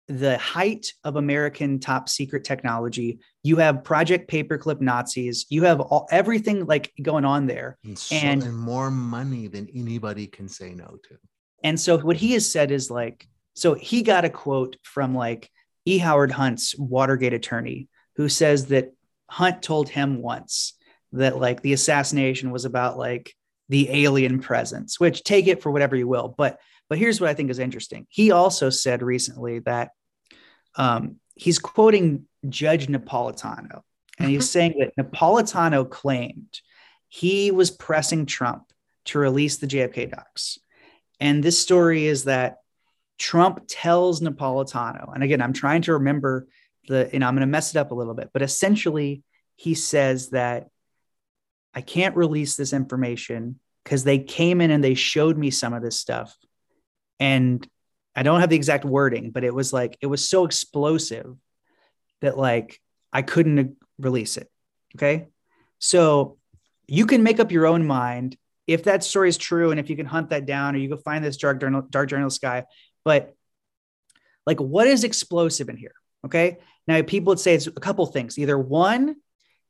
S3: the height of American top secret technology. You have Project Paperclip Nazis. You have all, everything like going on there.
S2: And, so,
S3: And-
S2: and more money than anybody can say no to.
S3: And so what he has said is like, so he got a quote from like E. Howard Hunt's Watergate attorney, who says that Hunt told him once that like the assassination was about like the alien presence, which take it for whatever you will. But but here's what I think is interesting. He also said recently that um, he's quoting Judge Napolitano, and he's saying that Napolitano claimed he was pressing Trump to release the JFK docs. And this story is that Trump tells Napolitano, and again, I'm trying to remember the, and I'm going to mess it up a little bit, but essentially, he says that I can't release this information because they came in and they showed me some of this stuff. And I don't have the exact wording, but it was like, it was so explosive that like I couldn't release it. Okay. So you can make up your own mind if that story is true and if you can hunt that down or you can find this dark journal, dark journalist guy. But like, what is explosive in here? Okay. Now, people would say it's a couple things. Either one,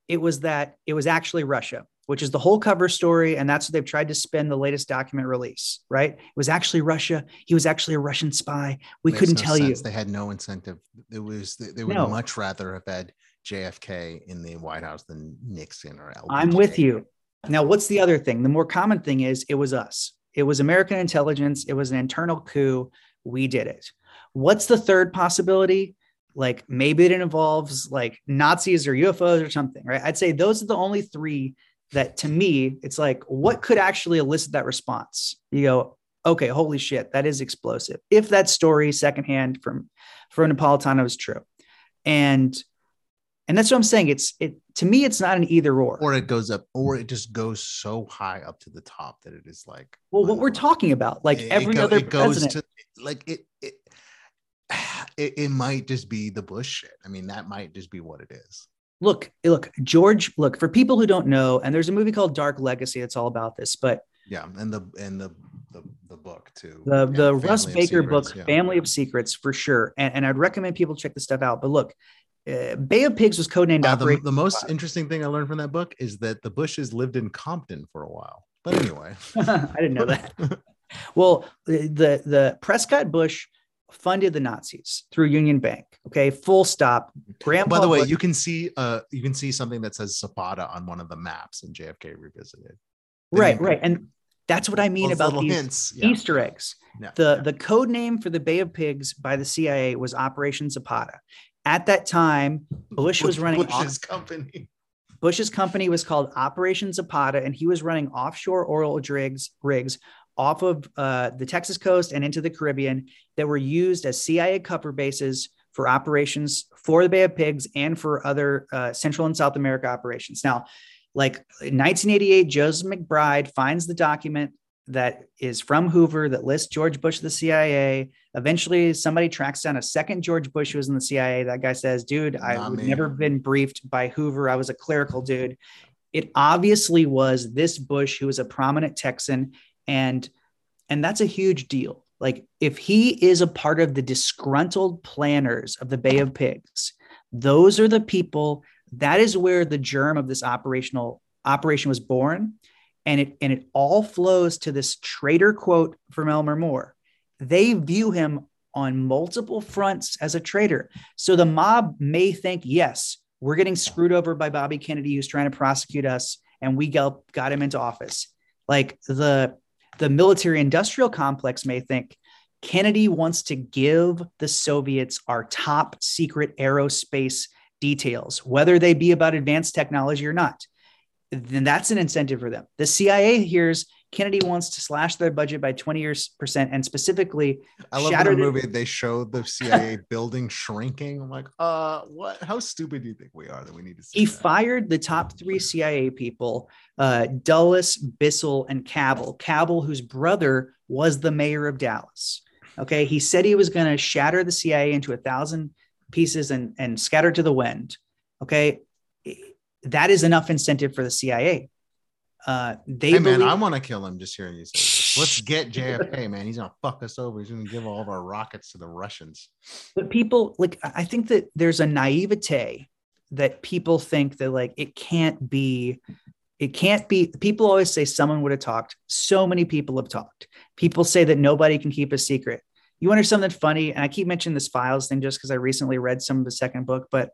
S3: it was that it was actually Russia, which is the whole cover story. And that's what they've tried to spin the latest document release, right? It was actually Russia. He was actually a Russian spy. We
S2: Makes
S3: couldn't
S2: no
S3: tell
S2: sense.
S3: you.
S2: They had no incentive. It was they, they would
S3: No.
S2: much rather have had JFK in the White House than Nixon or LBJ.
S3: I'm with you. Now, what's the other thing? The more common thing is it was us. It was American intelligence. It was an internal coup. We did it. What's the third possibility? Like maybe it involves like Nazis or UFOs or something, right? I'd say those are the only three that to me, it's like, what could actually elicit that response? You go, okay, holy shit, that is explosive. If that story secondhand from from Napolitano is true. And and that's what I'm saying. It's it to me, it's not an either or.
S2: Or it goes up, or it just goes so high up to the top that it is like.
S3: Well, what we're talking about, like
S2: It- it
S3: every
S2: go-
S3: other
S2: it goes
S3: president.
S2: to like it, it. It, it might just be the Bush shit. I mean, that might just be what it is.
S3: Look, look, George. Look for people who don't know, and there's a movie called Dark Legacy that's all about this. But
S2: Yeah, and the and the the, the book too.
S3: the the Russ
S2: Family of
S3: Baker
S2: Secrets,
S3: book,
S2: yeah.
S3: Family of Secrets, for sure, and, and I'd recommend people check this stuff out. But look, uh, Bay of Pigs was codenamed
S2: Uh, the, the most interesting thing I learned from that book is that the Bushes lived in Compton for a while. But anyway,
S3: I didn't know that. Well, the the Prescott Bush funded the Nazis through Union Bank. Okay, full stop. Grandpa
S2: By the way,
S3: Bush-
S2: you can see uh you can see something that says Zapata on one of the maps in JFK Revisited.
S3: right, right, and that's what I mean about these
S2: hints. Yeah.
S3: Easter eggs.
S2: Yeah,
S3: The
S2: yeah.
S3: the code name for the Bay of Pigs by the CIA was Operation Zapata. At that time, Bush was running off-
S2: Bush's company.
S3: Bush's company was called Operation Zapata, and he was running offshore oil rigs rigs off of uh, the Texas coast and into the Caribbean that were used as CIA cover bases for operations for the Bay of Pigs and for other uh, Central and South America operations. Now, like in 1988, Joseph McBride finds the document that is from Hoover that lists George Bush, the CIA. Eventually, somebody tracks down a second George Bush who was in the CIA. That guy says, "Dude, I
S2: Not
S3: would
S2: me.
S3: never been briefed by Hoover. I was a clerical dude." It obviously was this Bush who was a prominent Texan, and and that's a huge deal. Like if he is a part of the disgruntled planners of the Bay of Pigs, those are the people. That is where the germ of this operational operation was born, and it and it all flows to this traitor quote from Elmer Moore. They view him on multiple fronts as a traitor. So the mob may think, yes, we're getting screwed over by Bobby Kennedy, who's trying to prosecute us, and we got, got him into office. Like the the military industrial complex may think Kennedy wants to give the Soviets our top secret aerospace details, whether they be about advanced technology or not. Then that's an incentive for them. The CIA hears Kennedy wants to slash their budget by 20 years percent and specifically
S2: I love the movie they showed the CIA building shrinking. I'm like, uh, what? How stupid do you think we are that we need to see
S3: he
S2: that?
S3: fired the top three CIA people, uh, Dulles, Bissell, and Cabell. Cabell, whose brother was the mayor of Dallas. Okay, he said he was going to shatter the CIA into a thousand pieces and and scatter to the wind. Okay, that is enough incentive for the CIA. Uh, they
S2: Hey man,
S3: believe-
S2: I want to kill him just hearing you say this. Let's get JFK, man. He's gonna fuck us over. He's gonna give all of our rockets to the Russians.
S3: But people like I think that there's a naivete that people think that like it can't be it can't be people always say someone would have talked so many people have talked people say that nobody can keep a secret you wonder something funny and i keep mentioning this files thing just because i recently read some of the second book but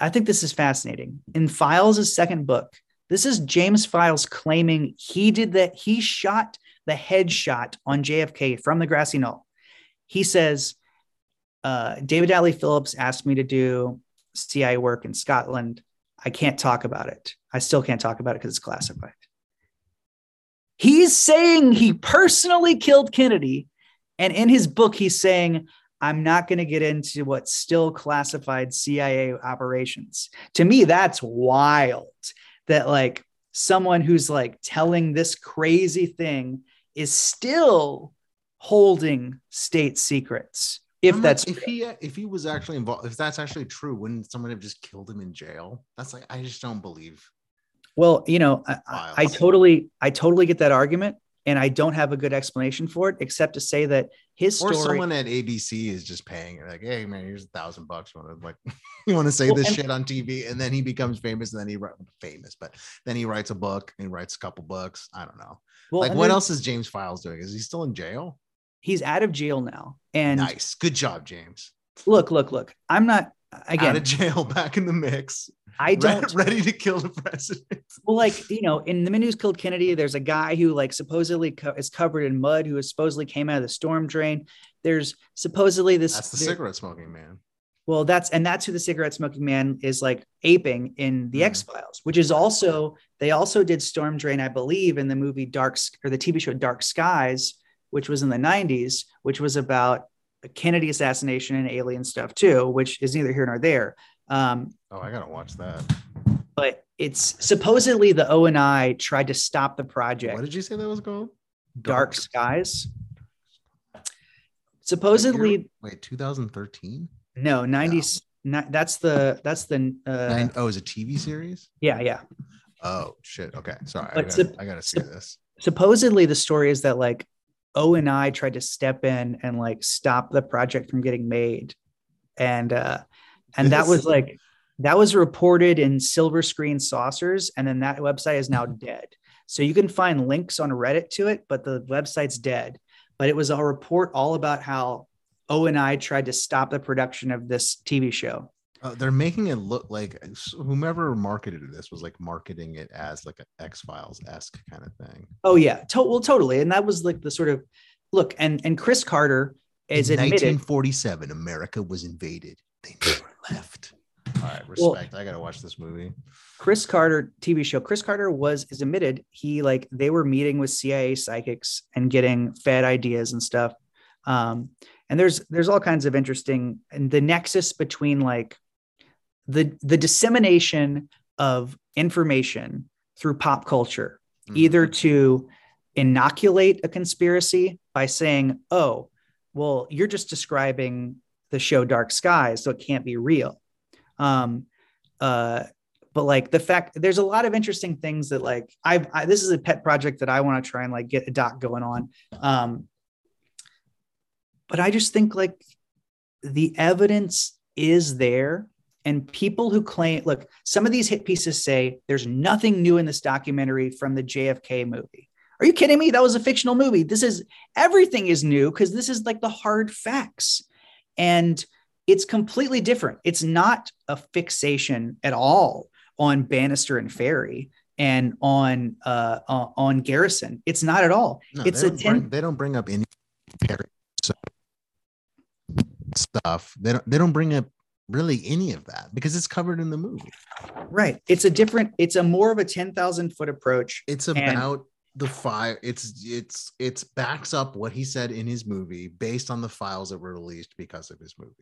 S3: i think this is fascinating in files' second book this is james files claiming he did that he shot the headshot on jfk from the grassy knoll. He says uh, david Atlee phillips asked me to do cia work in scotland. I can't talk about it. I still can't talk about it because it's classified. He's saying he personally killed kennedy and in his book, he's saying, I'm not going to get into what's still classified CIA operations. To me, that's wild that like someone who's like telling this crazy thing is still holding state secrets. If
S2: I'm
S3: that's
S2: like, if he if he was actually involved, if that's actually true, wouldn't someone have just killed him in jail? That's like I just don't believe.
S3: well, you know, I, I, I totally, I totally get that argument, and I don't have a good explanation for it, except to say that his story.
S2: Or someone at ABC is just paying it, like, hey man, here's a thousand bucks. You want to like, you want to say
S3: Well,
S2: this
S3: and-
S2: shit on TV, and then he becomes famous, and then he famous, but then he writes a book and writes a couple books. I don't know.
S3: well,
S2: like, what
S3: then
S2: else is James Files doing? Is he still in jail?
S3: He's out of jail now, and
S2: nice, good job, James.
S3: look, look, look. I'm not
S2: Out
S3: again.
S2: of jail, back in the mix,
S3: I don't.
S2: ready to kill the president.
S3: Well, like you know, in the men who's killed Kennedy, there's a guy who like supposedly co- is covered in mud, who supposedly came out of the storm drain. There's supposedly this.
S2: That's the
S3: there-
S2: cigarette smoking man.
S3: Well, that's and that's who the cigarette smoking man is like aping in the
S2: Mhm.
S3: X Files, which is also they also did storm drain, I believe, in the movie Dark or the TV show Dark Skies, which was in the '90s, which was about Kennedy assassination and alien stuff too, which is neither here nor there. Um,
S2: Oh, I gotta watch that.
S3: but it's supposedly the O and I tried to stop the project.
S2: What did you say that was called?
S3: Dark Skies. Supposedly,
S2: Wait, 2013?
S3: no, 90s. Not, that's the that's the uh,
S2: Nine, oh, is it a TV series?
S3: yeah yeah.
S2: Oh shit. Okay, sorry. I
S3: But
S2: gotta,
S3: sup-
S2: I gotta see
S3: sup-
S2: this.
S3: Supposedly, the story is that like O and I tried to step in and like stop the project from getting made, and uh, and that was like that was reported in Silver Screen Saucers, and then that website is now dead. So you can find links on Reddit to it, but the website's dead. But it was a report all about how O and I tried to stop the production of this TV show.
S2: Uh, they're making it look like whomever marketed this was like marketing it as like an X Files esque kind of thing.
S3: Oh yeah, to- well totally, and that was like the sort of look, and and Chris Carter is
S2: In
S3: admitted
S2: 1947, America was invaded. They never left. All right,
S3: Well-
S2: respect. I gotta watch this movie.
S3: Chris Carter TV show. Chris Carter was is admitted he like they were meeting with CIA psychics and getting fed ideas and stuff. Um, and there's there's all kinds of interesting and the nexus between like the the dissemination of information through pop culture,
S2: Mhm.
S3: either to inoculate a conspiracy by saying, "Oh, well, you're just describing the show Dark Skies, so it can't be real." Um, uh, but like the fact there's a lot of interesting things that like I've I, this is a pet project that I want to try and like get a doc going on. Um, but I just think like the evidence is there and people who claim look some of these hit pieces say there's nothing new in this documentary from the JFK movie. Are you kidding me? That was a fictional movie. This is everything is new because this is like the hard facts. And it's completely different. It's not a fixation at all on Banister and Ferrie and on uh, uh, on Garrison. It's not at all.
S2: No,
S3: it's
S2: they
S3: a
S2: don't
S3: ten.
S2: bring, they don't bring up any Perry stuff. They don't they don't bring up really any of that because it's covered in the movie.
S3: right. It's a different. It's a more of a ten thousand foot approach.
S2: It's about the file. It's it's it's backs up what he said in his movie based on the files that were released because of his movie.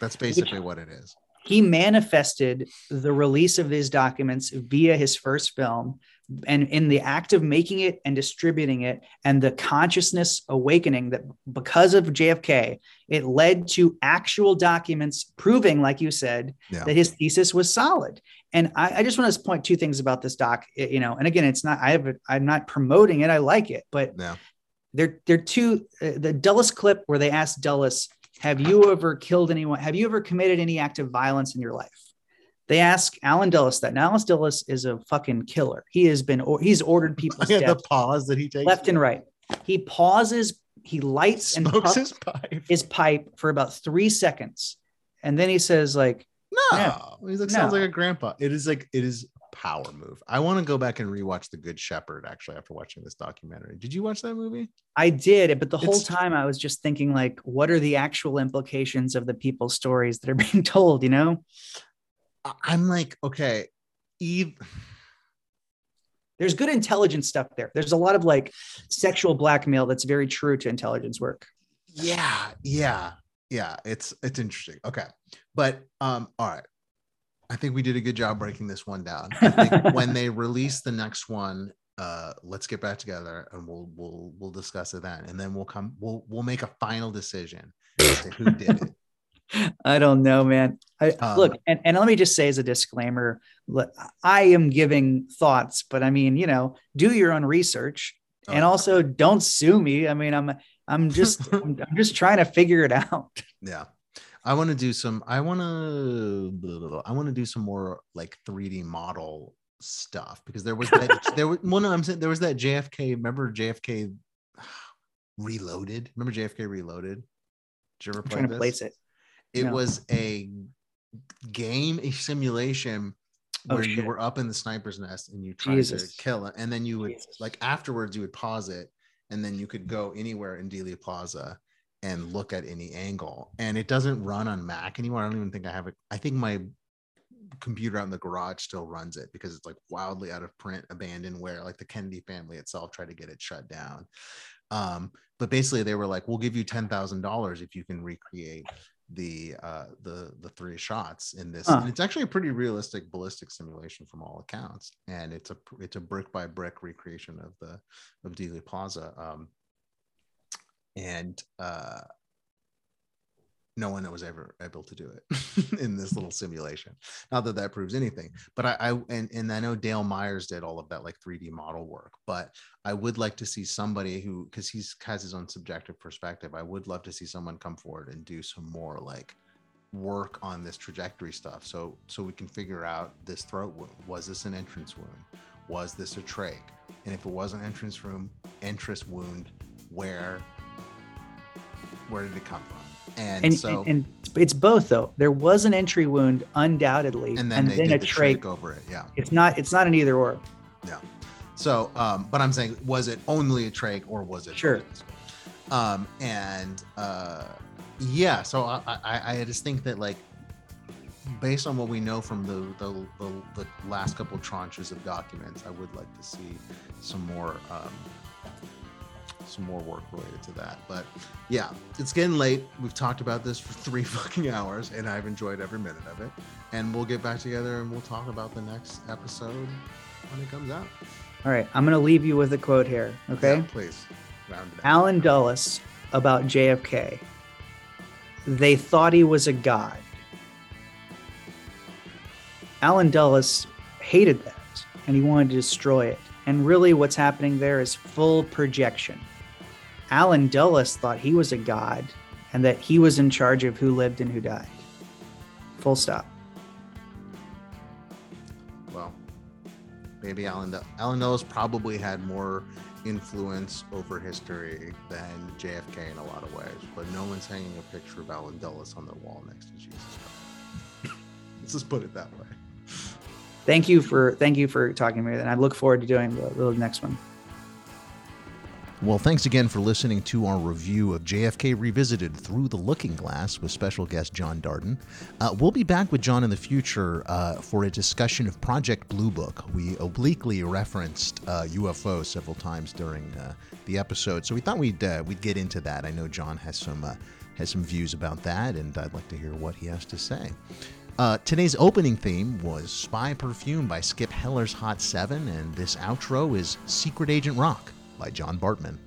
S2: That's basically what it is.
S3: He manifested the release of these documents via his first film, and in the act of making it and distributing it, and the consciousness awakening that because of JFK, it led to actual documents proving, like you said,
S2: Yeah.
S3: that his thesis was solid. And I, I just want to point two things about this doc. You know, and again, it's not I have I'm not promoting it. I like it, but
S2: Yeah.
S3: they're they're two uh, the Dulles clip where they asked Dulles, "Have you ever killed anyone? Have you ever committed any act of violence in your life?" They ask Allen Dulles that. Now, Allen Dulles is a fucking killer. He has been or, he's ordered people's
S2: Look at the pause that he takes.
S3: left and right. He pauses, he lights and
S2: smokes
S3: puffs
S2: his pipe.
S3: his pipe for about three seconds, and then he says, "Like,
S2: No,
S3: Yeah.
S2: he's like sounds like a grandpa. It is like it is a power move. I want to go back and rewatch The Good Shepherd actually after watching this documentary. Did you watch that movie?
S3: I did," but the whole
S2: It's-
S3: time I was just thinking, like, what are the actual implications of the people's stories that are being told? You know,
S2: I'm like, okay, Eve.
S3: there's good intelligence stuff there. There's a lot of like sexual blackmail that's very true to intelligence work.
S2: Yeah, yeah, yeah. It's it's interesting. Okay, but um, all right. I think we did a good job breaking this one down. I think when they release the next one, uh, let's get back together and we'll we'll we'll discuss it then, and then we'll come we'll we'll make a final decision as to who did it.
S3: I don't know, man. I,
S2: Um,
S3: look, and, and let me just say as a disclaimer, look, I am giving thoughts, but I mean, you know, do your own research and
S2: Oh,
S3: also don't sue me. I mean, I'm I'm just I'm, I'm just trying to figure it out.
S2: yeah i want to do some i want to i want to do some more like 3d model stuff because there was that there was one i'm saying there was that jfk remember jfk reloaded remember jfk reloaded did you ever
S3: I'm
S2: play
S3: trying to place it.
S2: It
S3: No.
S2: was a game a simulation
S3: Oh,
S2: where you were up in the sniper's nest and you tried
S3: Jesus.
S2: to kill it and then you would
S3: Jesus.
S2: like afterwards you would pause it and then you could go anywhere in Dealey Plaza and look at any angle and it doesn't run on Mac anymore I don't even think I have it I think my computer out in the garage still runs it because it's like wildly out of print abandoned where like the Kennedy family itself tried to get it shut down um but basically they were like we'll give you $10,000 if you can recreate the uh the the three shots in this
S3: Huh.
S2: and it's actually a pretty realistic ballistic simulation from all accounts and it's a it's a brick by brick recreation of the of Dealey Plaza um and uh no one was ever able to do it in this little simulation. Not that that proves anything but i, I and, and i know dale myers did all of that like 3d model work but i would like to see somebody who because he's has his own subjective perspective i would love to see someone come forward and do some more like work on this trajectory stuff. So so we can figure out this throat wound. Was this an entrance wound? Was this a trach? And if it was an entrance room entrance wound where where did it come from and,
S3: And,
S2: so
S3: and, and it's both though. There was an entry wound, undoubtedly,
S2: and then they did
S3: a
S2: the
S3: trach.
S2: over it yeah
S3: It's not. It's not an either or.
S2: Yeah. So, um, but I'm saying, was it only a trach or was it?
S3: Sure.
S2: Um, and uh, yeah, so I, I, I just think that like, based on what we know from the the, the, the last couple tranches of documents, I would like to see some more um, some more work related to that. But yeah, it's getting late. We've talked about this for three fucking hours, and I've enjoyed every minute of it. And we'll get back together and we'll talk about the next episode when it comes out.
S3: All right, I'm going to leave you with a quote here. Okay.
S2: Yeah, please. Round it.
S3: Allen Dulles about JFK. They thought he was a god. Allen Dulles hated that and he wanted to destroy it. And really, what's happening there is full projection. Allen Dulles thought he was a god and that he was in charge of who lived and who died. Full stop.
S2: Well, maybe Allen Allen Dulles probably had more influence over history than JFK in a lot of ways, but no one's hanging a picture of Allen Dulles on their wall next to Jesus Christ. Let's just put it that way.
S3: Thank you for thank you for talking to me, and I look forward to doing the, the next one.
S1: Well, thanks again for listening to our review of JFK Revisited Through the Looking Glass with special guest John Darden. Uh, we'll be back with John in the future uh, for a discussion of Project Blue Book. We obliquely referenced uh, UFO several times during uh, the episode, so we thought we'd uh, we'd get into that. I know John has some uh, has some views about that, and I'd like to hear what he has to say. Uh, today's opening theme was Spy Perfume by Skip Heller's Hot 7, and this outro is Secret Agent Rock by John Bartman.